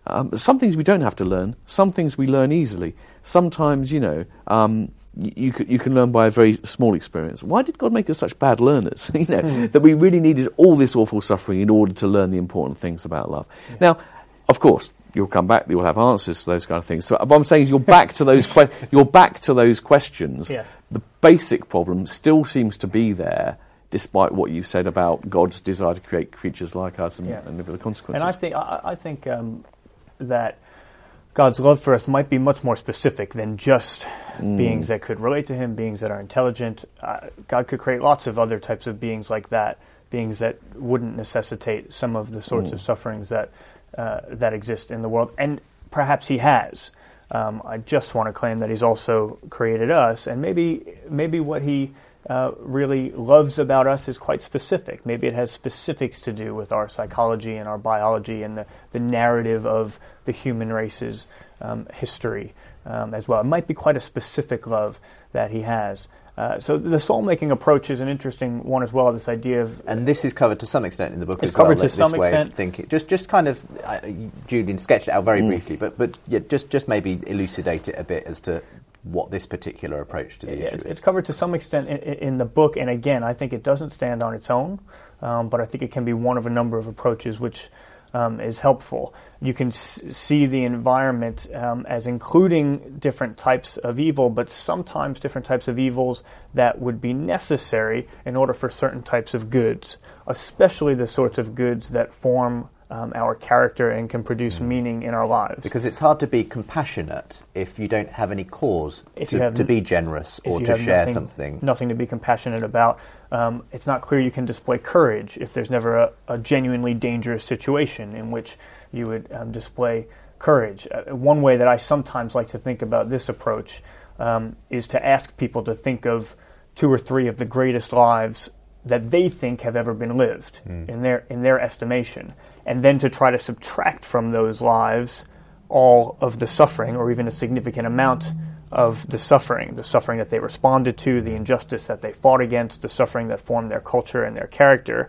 Um, some things we don't have to learn. Some things we learn easily. Sometimes, you know, um, you, you, can, you can learn by a very small experience. Why did God make us such bad learners? you know, mm. that we really needed all this awful suffering in order to learn the important things about love. Yeah. Now, of course, you'll come back. You'll have answers to those kind of things. So what I'm saying is, you're back to those. Que- you're back to those questions. Yes. The basic problem still seems to be there, despite what you said about God's desire to create creatures like us and, yeah. and live with the consequences. And I think I, I think um, that God's love for us might be much more specific than just mm. beings that could relate to Him, beings that are intelligent. Uh, God could create lots of other types of beings like that, beings that wouldn't necessitate some of the sorts mm. of sufferings that uh, that exist in the world, and perhaps he has. Um, I just want to claim that he's also created us, and maybe maybe what he uh, really loves about us is quite specific. Maybe it has specifics to do with our psychology and our biology and the, the narrative of the human race's um, history um, as well. It might be quite a specific love that he has. Uh, so the soul making approach is an interesting one as well. This idea of and this is covered to some extent in the book it's as covered well. to some extent. thinking, just just kind of uh, Julian sketched it out very mm. briefly, but but yeah, just just maybe elucidate it a bit as to what this particular approach to the yeah, issue it's, is. It's covered to some extent in, in, the book, and again, I think it doesn't stand on its own, um, but I think it can be one of a number of approaches which um, is helpful. You can s- see the environment um, as including different types of evil, but sometimes different types of evils that would be necessary in order for certain types of goods, especially the sorts of goods that form um, our character and can produce mm. meaning in our lives. Because it's hard to be compassionate if you don't have any cause to, have, to, be generous or to share nothing, something. Nothing to be compassionate about. Um, it's not clear you can display courage if there's never a, a genuinely dangerous situation in which you would um, display courage. Uh, one way that I sometimes like to think about this approach um, is to ask people to think of two or three of the greatest lives that they think have ever been lived mm. in their in their estimation and then to try to subtract from those lives all of the suffering or even a significant amount of the suffering, the suffering that they responded to, the injustice that they fought against, the suffering that formed their culture and their character,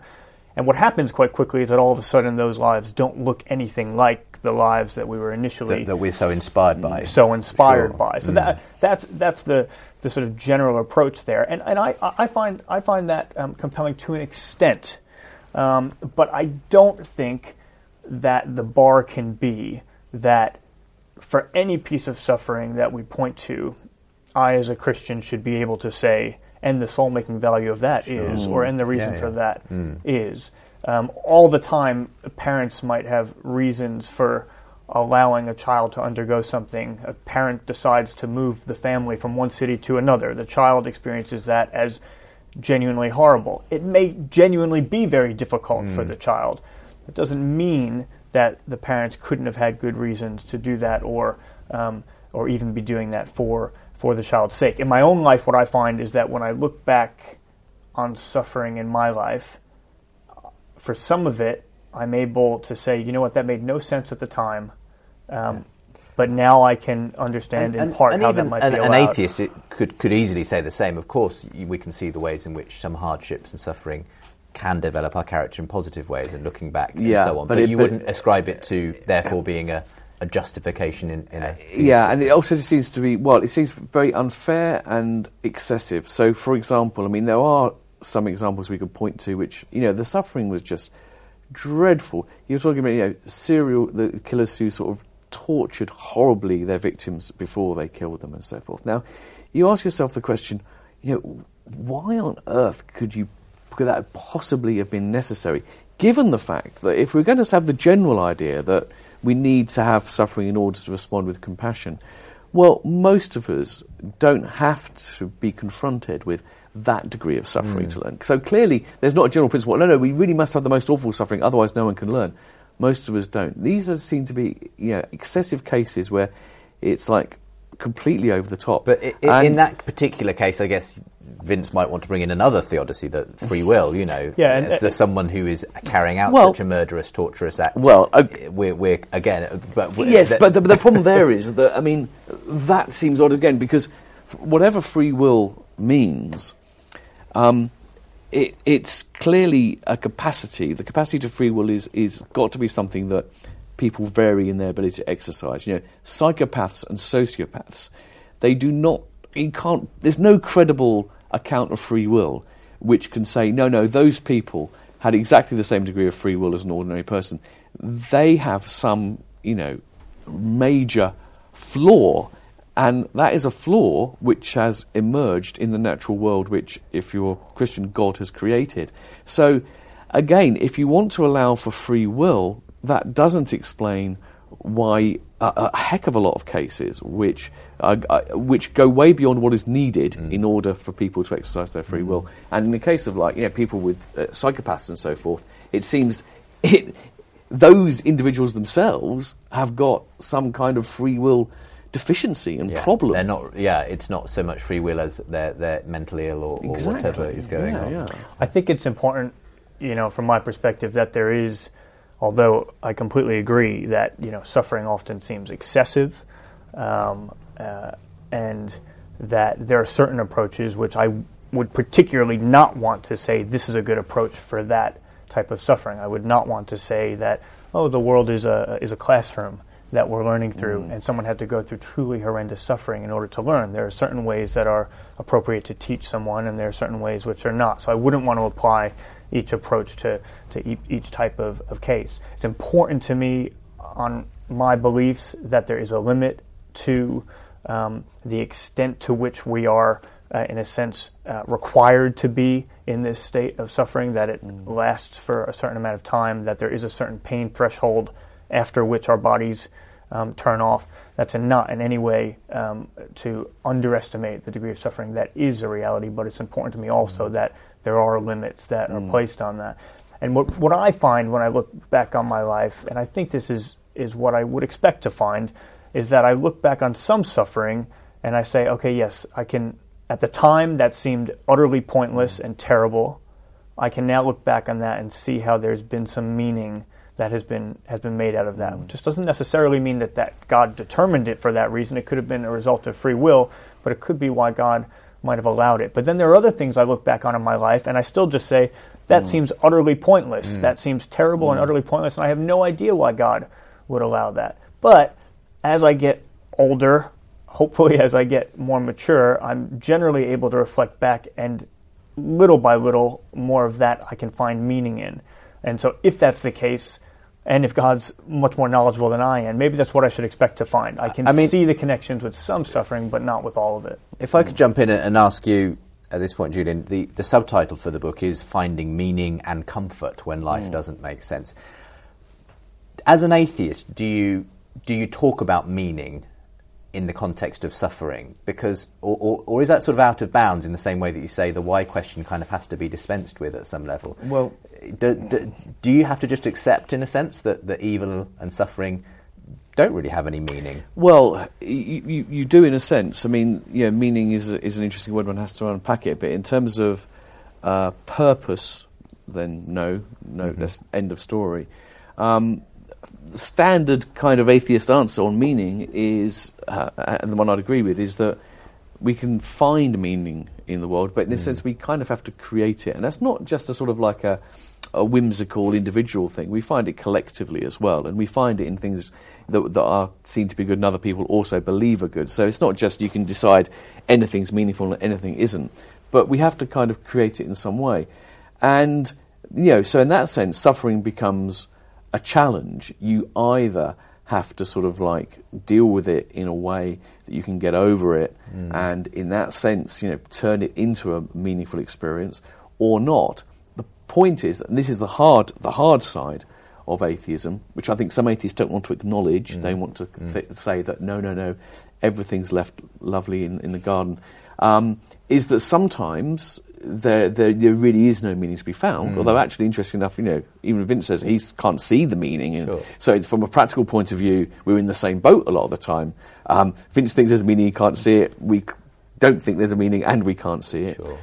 and what happens quite quickly is that all of a sudden those lives don't look anything like the lives that we were initially that, that we're so inspired by. So inspired Sure. by. So that that's that's the the sort of general approach there, and and I I find I find that um, compelling to an extent, um, but I don't think that the bar can be that for any piece of suffering that we point to, I as a Christian should be able to say, and the soul making value of that is, or and the reason Yeah, for yeah. that is. Um, all the time, parents might have reasons for allowing a child to undergo something. A parent decides to move the family from one city to another. The child experiences that as genuinely horrible. It may genuinely be very difficult for the child. It doesn't mean that the parents couldn't have had good reasons to do that, or um, or even be doing that for for the child's sake. In my own life, what I find is that when I look back on suffering in my life, for some of it, I'm able to say, you know what, that made no sense at the time, um, but now I can understand in part how that even might an, be an atheist it could could easily say the same. Of course, we can see the ways in which some hardships and suffering can develop our character in positive ways, and looking back Yeah, and so on. but But, it- you but- wouldn't ascribe it to therefore being a, a justification in, in a uh, Yeah, and it also seems to be well. It seems very unfair and excessive. So, for example, I mean, there are some examples we could point to which you know the suffering was just dreadful. You're talking about you know serial the killers who sort of tortured horribly their victims before they killed them and so forth. Now, you ask yourself the question, you know, why on earth could you could that possibly have been necessary? Given the fact that if we're going to have the general idea that we need to have suffering in order to respond with compassion, well, most of us don't have to be confronted with that degree of suffering mm. to learn. So clearly, there's not a general principle. No, no, we really must have the most awful suffering, otherwise, no one can learn. Most of us don't. These are, seem to be you know, excessive cases where it's like completely over the top. But i i in that particular case, I guess Vince might want to bring in another theodicy, that free will. You know, Yeah, and- as the someone who is carrying out Well- such a murderous, torturous act. Well, uh, we're, we're again, uh, but we're, yes, that- but the, the problem there is that I mean that seems odd again because whatever free will means, um, it, it's clearly a capacity. The capacity to free will is is got to be something that people vary in their ability to exercise. You know, psychopaths and sociopaths, they do not. You can't. There's no credible account of free will which can say no, no. Those people had exactly the same degree of free will as an ordinary person. They have some, you know, major flaw, and that is a flaw which has emerged in the natural world, which, if you're Christian, God has created. So, again, if you want to allow for free will, that doesn't explain why a, a heck of a lot of cases which uh, uh, which go way beyond what is needed in order for people to exercise their free will. And in the case of like you know people with uh, psychopaths and so forth, it seems it, those individuals themselves have got some kind of free will deficiency and yeah, problem. They're not. Yeah, it's not so much free will as they're they're mentally ill or, or whatever is going Yeah, on. yeah. I think it's important, you know, from my perspective, that there is, although I completely agree that you know suffering often seems excessive, um, uh, and that there are certain approaches which I would particularly not want to say this is a good approach for that type of suffering. I would not want to say that oh the world is a is a classroom that we're learning through, and someone had to go through truly horrendous suffering in order to learn. There are certain ways that are appropriate to teach someone, and there are certain ways which are not. So I wouldn't want to apply each approach to, to each, each type of, of case. It's important to me on my beliefs that there is a limit to um, the extent to which we are, uh, in a sense, uh, required to be in this state of suffering, that it lasts for a certain amount of time, that there is a certain pain threshold after which our bodies um, turn off. That's a, not in any way um, to underestimate the degree of suffering that is a reality, but it's important to me also that there are limits that are placed on that. And what, what I find when I look back on my life, and I think this is, is what I would expect to find, is that I look back on some suffering and I say, okay, yes, I can, at the time that seemed utterly pointless and terrible, I can now look back on that and see how there's been some meaning that has been has been made out of that. Which just doesn't necessarily mean that, that God determined it for that reason. It could have been a result of free will, but it could be why God might have allowed it. But then there are other things I look back on in my life, and I still just say, that mm. seems utterly pointless. Mm. That seems terrible mm. and utterly pointless, and I have no idea why God would allow that. But as I get older, hopefully as I get more mature, I'm generally able to reflect back and little by little more of that I can find meaning in. And so if that's the case, and if God's much more knowledgeable than I am, maybe that's what I should expect to find. I can I mean, see the connections with some suffering, but not with all of it. If I could jump in and ask you at this point, Julian, the, the subtitle for the book is Finding Meaning and Comfort When Life mm. Doesn't Make Sense. As an atheist, do you, do you talk about meaning in the context of suffering? Because, or, or, or, is that sort of out of bounds in the same way that you say the why question kind of has to be dispensed with at some level? Well, do, do, do you have to just accept, in a sense, that, that evil and suffering don't really have any meaning. Well, you, you, you, do in a sense. I mean, yeah, meaning is is an interesting word. One has to unpack it. But in terms of uh, purpose, then no, no. Mm-hmm. That's end of story. Um, the standard kind of atheist answer on meaning is, uh, and the one I'd agree with, is that we can find meaning in the world, but in a mm. sense we kind of have to create it. And that's not just a sort of like a a whimsical individual thing. We find it collectively as well, and we find it in things that, that are seen to be good and other people also believe are good. So it's not just you can decide anything's meaningful and anything isn't, but we have to kind of create it in some way. And, you know, so in that sense, suffering becomes a challenge. You either have to sort of like deal with it in a way that you can get over it, mm. and in that sense, you know, turn it into a meaningful experience, or not point is, and this is the hard, the hard side of atheism, which I think some atheists don't want to acknowledge. Mm. They want to mm. th- say that no, no, no, everything's left lovely in, in the garden. Um, is that sometimes there, there, there, really is no meaning to be found. Mm. Although, actually, interesting enough, you know, even Vince says he can't see the meaning. Sure. So, from a practical point of view, we're in the same boat a lot of the time. Um, Vince thinks there's a meaning, he can't see it. We don't think there's a meaning, and we can't see it. Sure.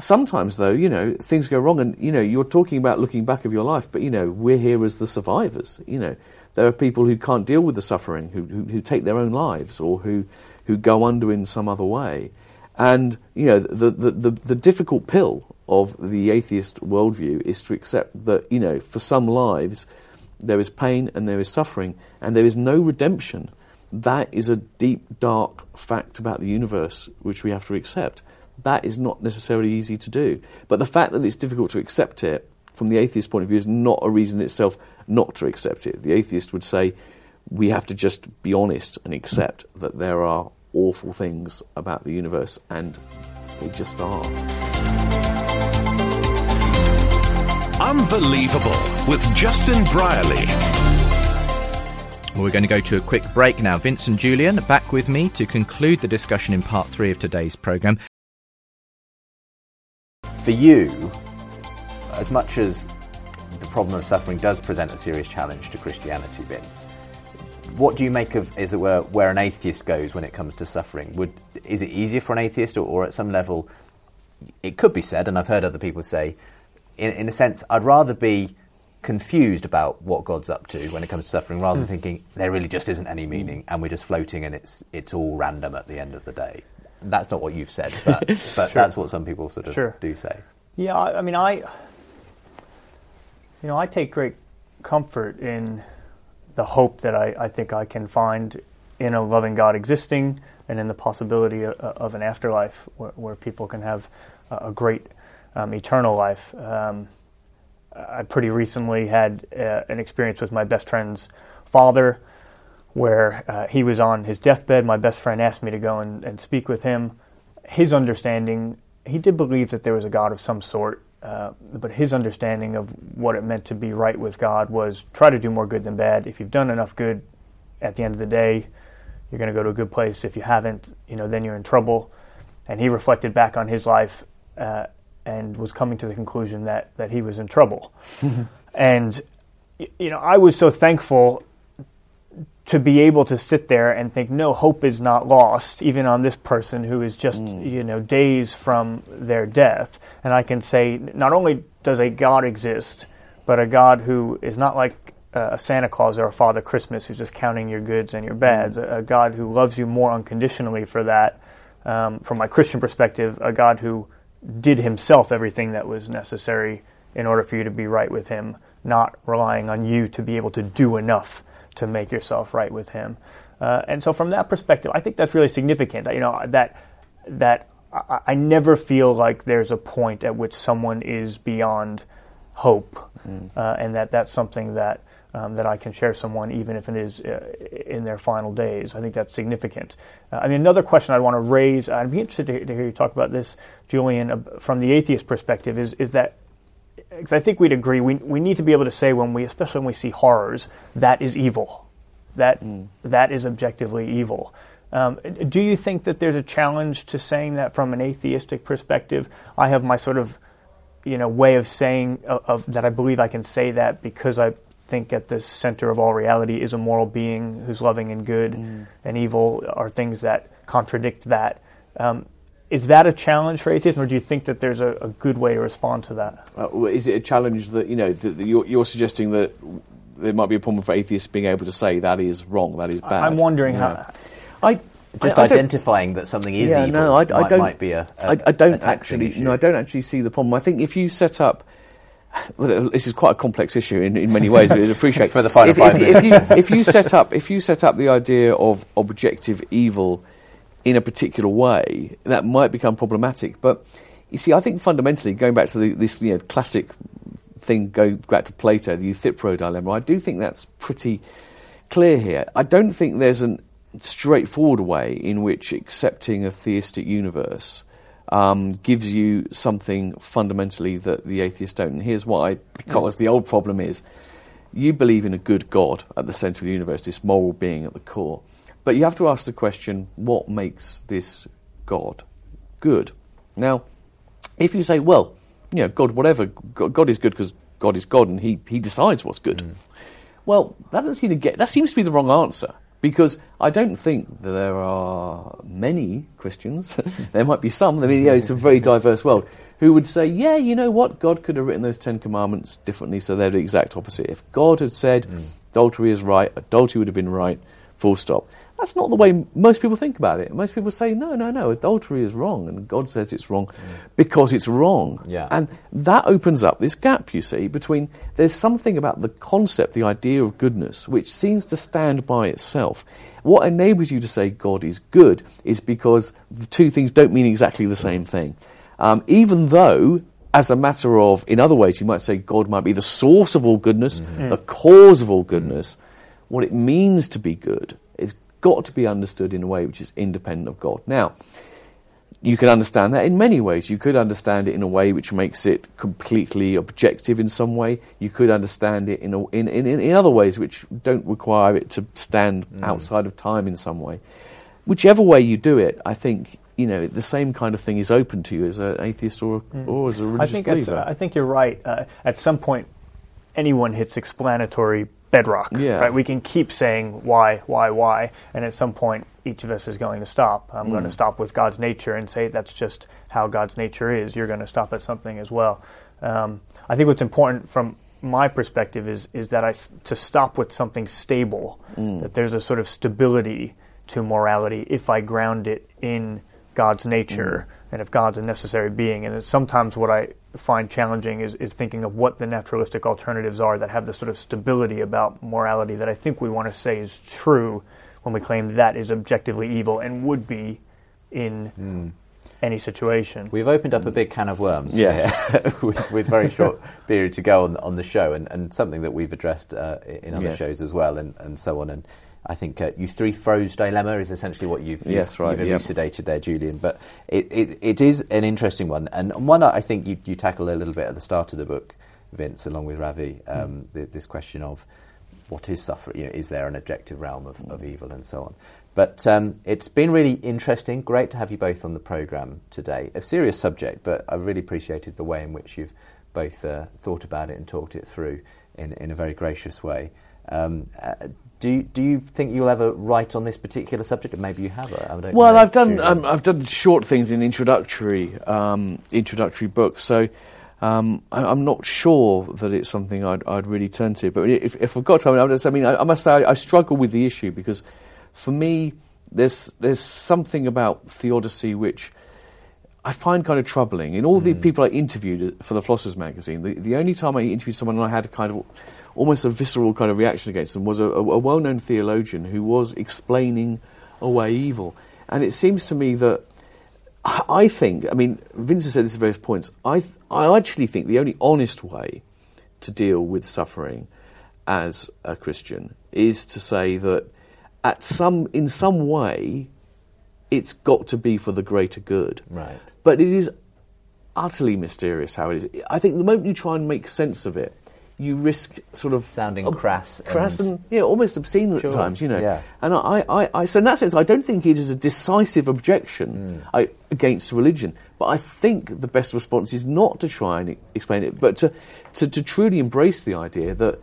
Sometimes, though, you know, things go wrong, and you know, you're talking about looking back of your life, but you know, we're here as the survivors. You know, there are people who can't deal with the suffering, who, who, who take their own lives, or who, who go under in some other way. And you know, the, the, the, the difficult pill of the atheist worldview is to accept that you know, for some lives, there is pain and there is suffering, and there is no redemption. That is a deep, dark fact about the universe which we have to accept that is not necessarily easy to do. But the fact that it's difficult to accept it from the atheist point of view is not a reason itself not to accept it. The atheist would say we have to just be honest and accept that there are awful things about the universe, and they just are. Unbelievable with Justin Brierley. We're going to go to a quick break now. Vince and Julian back with me to conclude the discussion in part three of today's programme for you, as much as the problem of suffering does present a serious challenge to Christianity, Vince, what do you make of, as it were, where an atheist goes when it comes to suffering? Would is it easier for an atheist, or, or at some level, it could be said, and I've heard other people say, in, in a sense, I'd rather be confused about what God's up to when it comes to suffering, rather than hmm. thinking there really just isn't any meaning, and we're just floating, and it's it's all random at the end of the day that's not what you've said, but, but sure. that's what some people sort of sure. do say. Yeah, I, I mean, I, you know, I take great comfort in the hope that I, I think I can find in a loving God existing and in the possibility of, of an afterlife where, where, people can have a, great um, eternal life. Um, I pretty recently had uh, an experience with my best friend's father where uh, he was on his deathbed. My best friend asked me to go and, and, speak with him. His understanding, he did believe that there was a God of some sort, uh, but his understanding of what it meant to be right with God was try to do more good than bad. If you've done enough good, at the end of the day, you're going to go to a good place. If you haven't, you know, then you're in trouble. And he reflected back on his life uh, and was coming to the conclusion that that he was in trouble. and you know, I was so thankful to be able to sit there and think, no, hope is not lost, even on this person who is just, mm. you know, days from their death. And I can say, not only does a God exist, but a God who is not like a Santa Claus or a Father Christmas who's just counting your goods and your bads, mm. a, a God who loves you more unconditionally for that um, from my Christian perspective, a God who did himself everything that was necessary in order for you to be right with him, not relying on you to be able to do enough to make yourself right with him. Uh, and so, from that perspective, I think that's really significant. You know that that I, I, never feel like there's a point at which someone is beyond hope, mm. uh, and that that's something that um, that I can share someone, even if it is uh, in their final days. I think that's significant. Uh, I mean, another question I want to raise. I'd be interested to, to hear you talk about this, Julian, uh, from the atheist perspective. Is is that because I think we'd agree we we need to be able to say when we, especially when we see horrors, that is evil, that mm. that is objectively evil. Um, do you think that there's a challenge to saying that from an atheistic perspective? I have my sort of you know way of saying of, of that I believe I can say that because I think at the center of all reality is a moral being who's loving and good, mm. and evil are things that contradict that. Um, is that a challenge for atheism, or do you think that there's a, a good way to respond to that? Uh, is it a challenge that you know that you're, you're, suggesting that there might be a problem for atheists being able to say that is wrong, that is bad? I'm wondering yeah. how. I just I, I identifying that something is yeah, evil no, I, I might, don't, might be a, a I, don't actually. Issue. No, I don't actually see the problem. I think if you set up well, this is quite a complex issue in, in many ways. We'd appreciate for the final if, five if, if, you, if you set up if you set up the idea of objective evil in a particular way, that might become problematic. But you see, I think fundamentally, going back to the, this you know, classic thing, go back to Plato, the Euthyphro dilemma. I do think that's pretty clear here. I don't think there's a straightforward way in which accepting a theistic universe um, gives you something fundamentally that the atheists don't. And here's why because the old problem is you believe in a good God at the centre of the universe, this moral being at the core. But you have to ask the question what makes this God good? Now, if you say, well, you know, God, whatever, God is good because God is God and he, he decides what's good. Mm. Well, that doesn't seem to get, that seems to be the wrong answer. Because I don't think that there are many Christians, there might be some, I mean, you know, it's a very diverse world, who would say, yeah, you know what, God could have written those Ten Commandments differently, so they're the exact opposite. If God had said mm. adultery is right, adultery would have been right, full stop. That's not the way most people think about it. Most people say, no, no, no, adultery is wrong, and God says it's wrong mm. because it's wrong. Yeah. And that opens up this gap, you see, between there's something about the concept, the idea of goodness, which seems to stand by itself. What enables you to say God is good is because the two things don't mean exactly the same thing. Um, even though as a matter of, in other ways, you might say God might be the source of all goodness, mm-hmm. the cause of all goodness. What it means to be good got to be understood in a way which is independent of God. Now, you can understand that in many ways. You could understand it in a way which makes it completely objective in some way. You could understand it in, a, in, in, in other ways which don't require it to stand mm. outside of time in some way. Whichever way you do it, I think you know the same kind of thing is open to you as an atheist or, mm. or as a religious I think believer. I think you're right. Uh, at some point, anyone hits explanatory bedrock. Yeah. Right? We can keep saying why, why, why, and at some point, each of us is going to stop. I'm mm. going to stop with God's nature and say that's just how God's nature is. You're going to stop at something as well. Um, I think what's important from my perspective is is that I to stop with something stable. Mm. That there's a sort of stability to morality if I ground it in God's nature. Mm and if God's a necessary being. And it's sometimes what I find challenging is, is thinking of what the naturalistic alternatives are that have this sort of stability about morality that I think we want to say is true when we claim that is objectively evil and would be in mm. any situation. We've opened up a big can of worms yes. with, with, very short period to go on, on the show and, and something that we've addressed uh, in other yes. shows as well and, and so on. And I think uh, Euthyphro's dilemma is essentially what you've, you've, yes, right, you've elucidated there, Julian. But it, it, it is an interesting one, and one I think you, you tackle a little bit at the start of the book, Vince, along with Ravi, um, mm. the, this question of what is suffering? You know, is there an objective realm of, mm. of evil and so on? But um, it's been really interesting. Great to have you both on the programme today. A serious subject, but I really appreciated the way in which you've both uh, thought about it and talked it through in, in a very gracious way. Um, uh, do you, do you think you'll ever write on this particular subject? Maybe you have. I well, know. I've done um, I've done short things in introductory um, introductory books, so um, I, am not sure that it's something I'd, I'd really turn to. But if, if I've got time, I mean, I, I must say I, I, struggle with the issue because for me, there's there's something about theodicy which I find kind of troubling. In all the Mm. people I interviewed for the Philosophers magazine, the, the only time I interviewed someone and I had a kind of almost a visceral kind of reaction against them was a, a, a well-known theologian who was explaining away evil. And it seems to me that I I think, I mean, Vincent said this at various points. I, th- I actually think the only honest way to deal with suffering as a Christian is to say that at some, in some way, it's got to be for the greater good. Right. But it is utterly mysterious how it is. I think the moment you try and make sense of it, you risk sort of Sounding ob- crass crass and- and, yeah, almost obscene Sure. at times. You know, Yeah. and I, I, I, so in that sense, I don't think it is a decisive objection Hmm. I, against religion. But I think the best response is not to try and explain it, but to, to, to truly embrace the idea that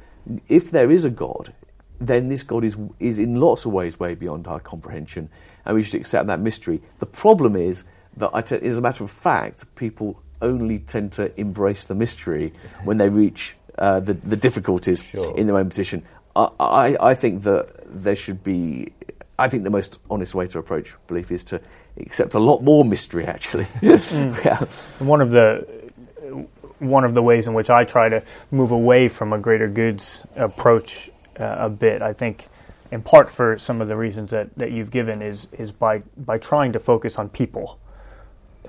if there is a God, then this God is, is in lots of ways way beyond our comprehension, and we should accept that mystery. The problem is that, I as a matter of fact, people only tend to embrace the mystery when they reach uh, the, the difficulties Sure. in their own position. I, I, I think that there should be. I think the most honest way to approach belief is to accept a lot more mystery. Actually, yeah. And one of the one of the ways in which I try to move away from a greater goods approach uh, a bit, I think, in part for some of the reasons that, that you've given, is is by by trying to focus on people,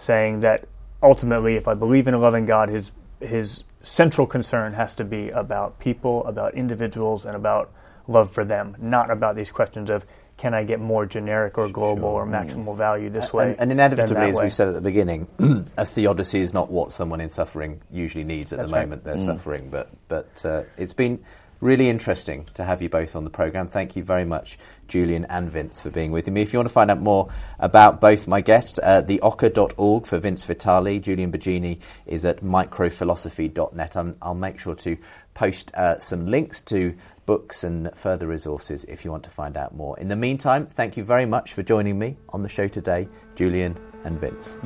saying that ultimately, if I believe in a loving God, his his central concern has to be about people, about individuals, and about love for them, not about these questions of can I get more generic or global or maximal value this way. And, and inevitably, as we said at the beginning, a theodicy is not what someone in suffering usually needs at That's the right. moment they're suffering. But but uh, it's been really interesting to have you both on the program. Thank you very much, Julian and Vince, for being with me. If you want to find out more about both my guests, uh, theocca.org for Vince Vitale, Julian Baggini is at microphilosophy.net. I'm, I'll make sure to post uh, some links to books and further resources if you want to find out more. In the meantime, thank you very much for joining me on the show today, Julian and Vince.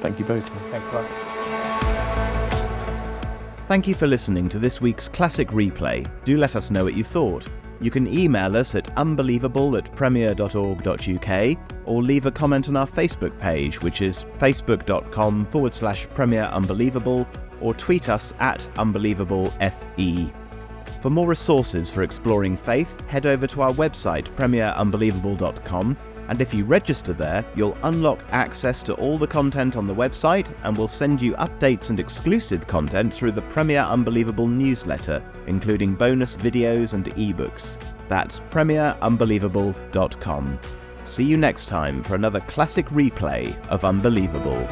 Thank you both. Thanks a lot. Thank you for listening to this week's Classic Replay. Do let us know what you thought. You can email us at unbelievable at premier.org.uk or leave a comment on our Facebook page, which is facebook.com forward slash premier unbelievable, or tweet us at unbelievablefe. For more resources for exploring faith, head over to our website premierunbelievable.com and if you register there, you'll unlock access to all the content on the website and we'll send you updates and exclusive content through the Premier Unbelievable newsletter, including bonus videos and ebooks. That's premierunbelievable.com. See you next time for another classic replay of Unbelievable.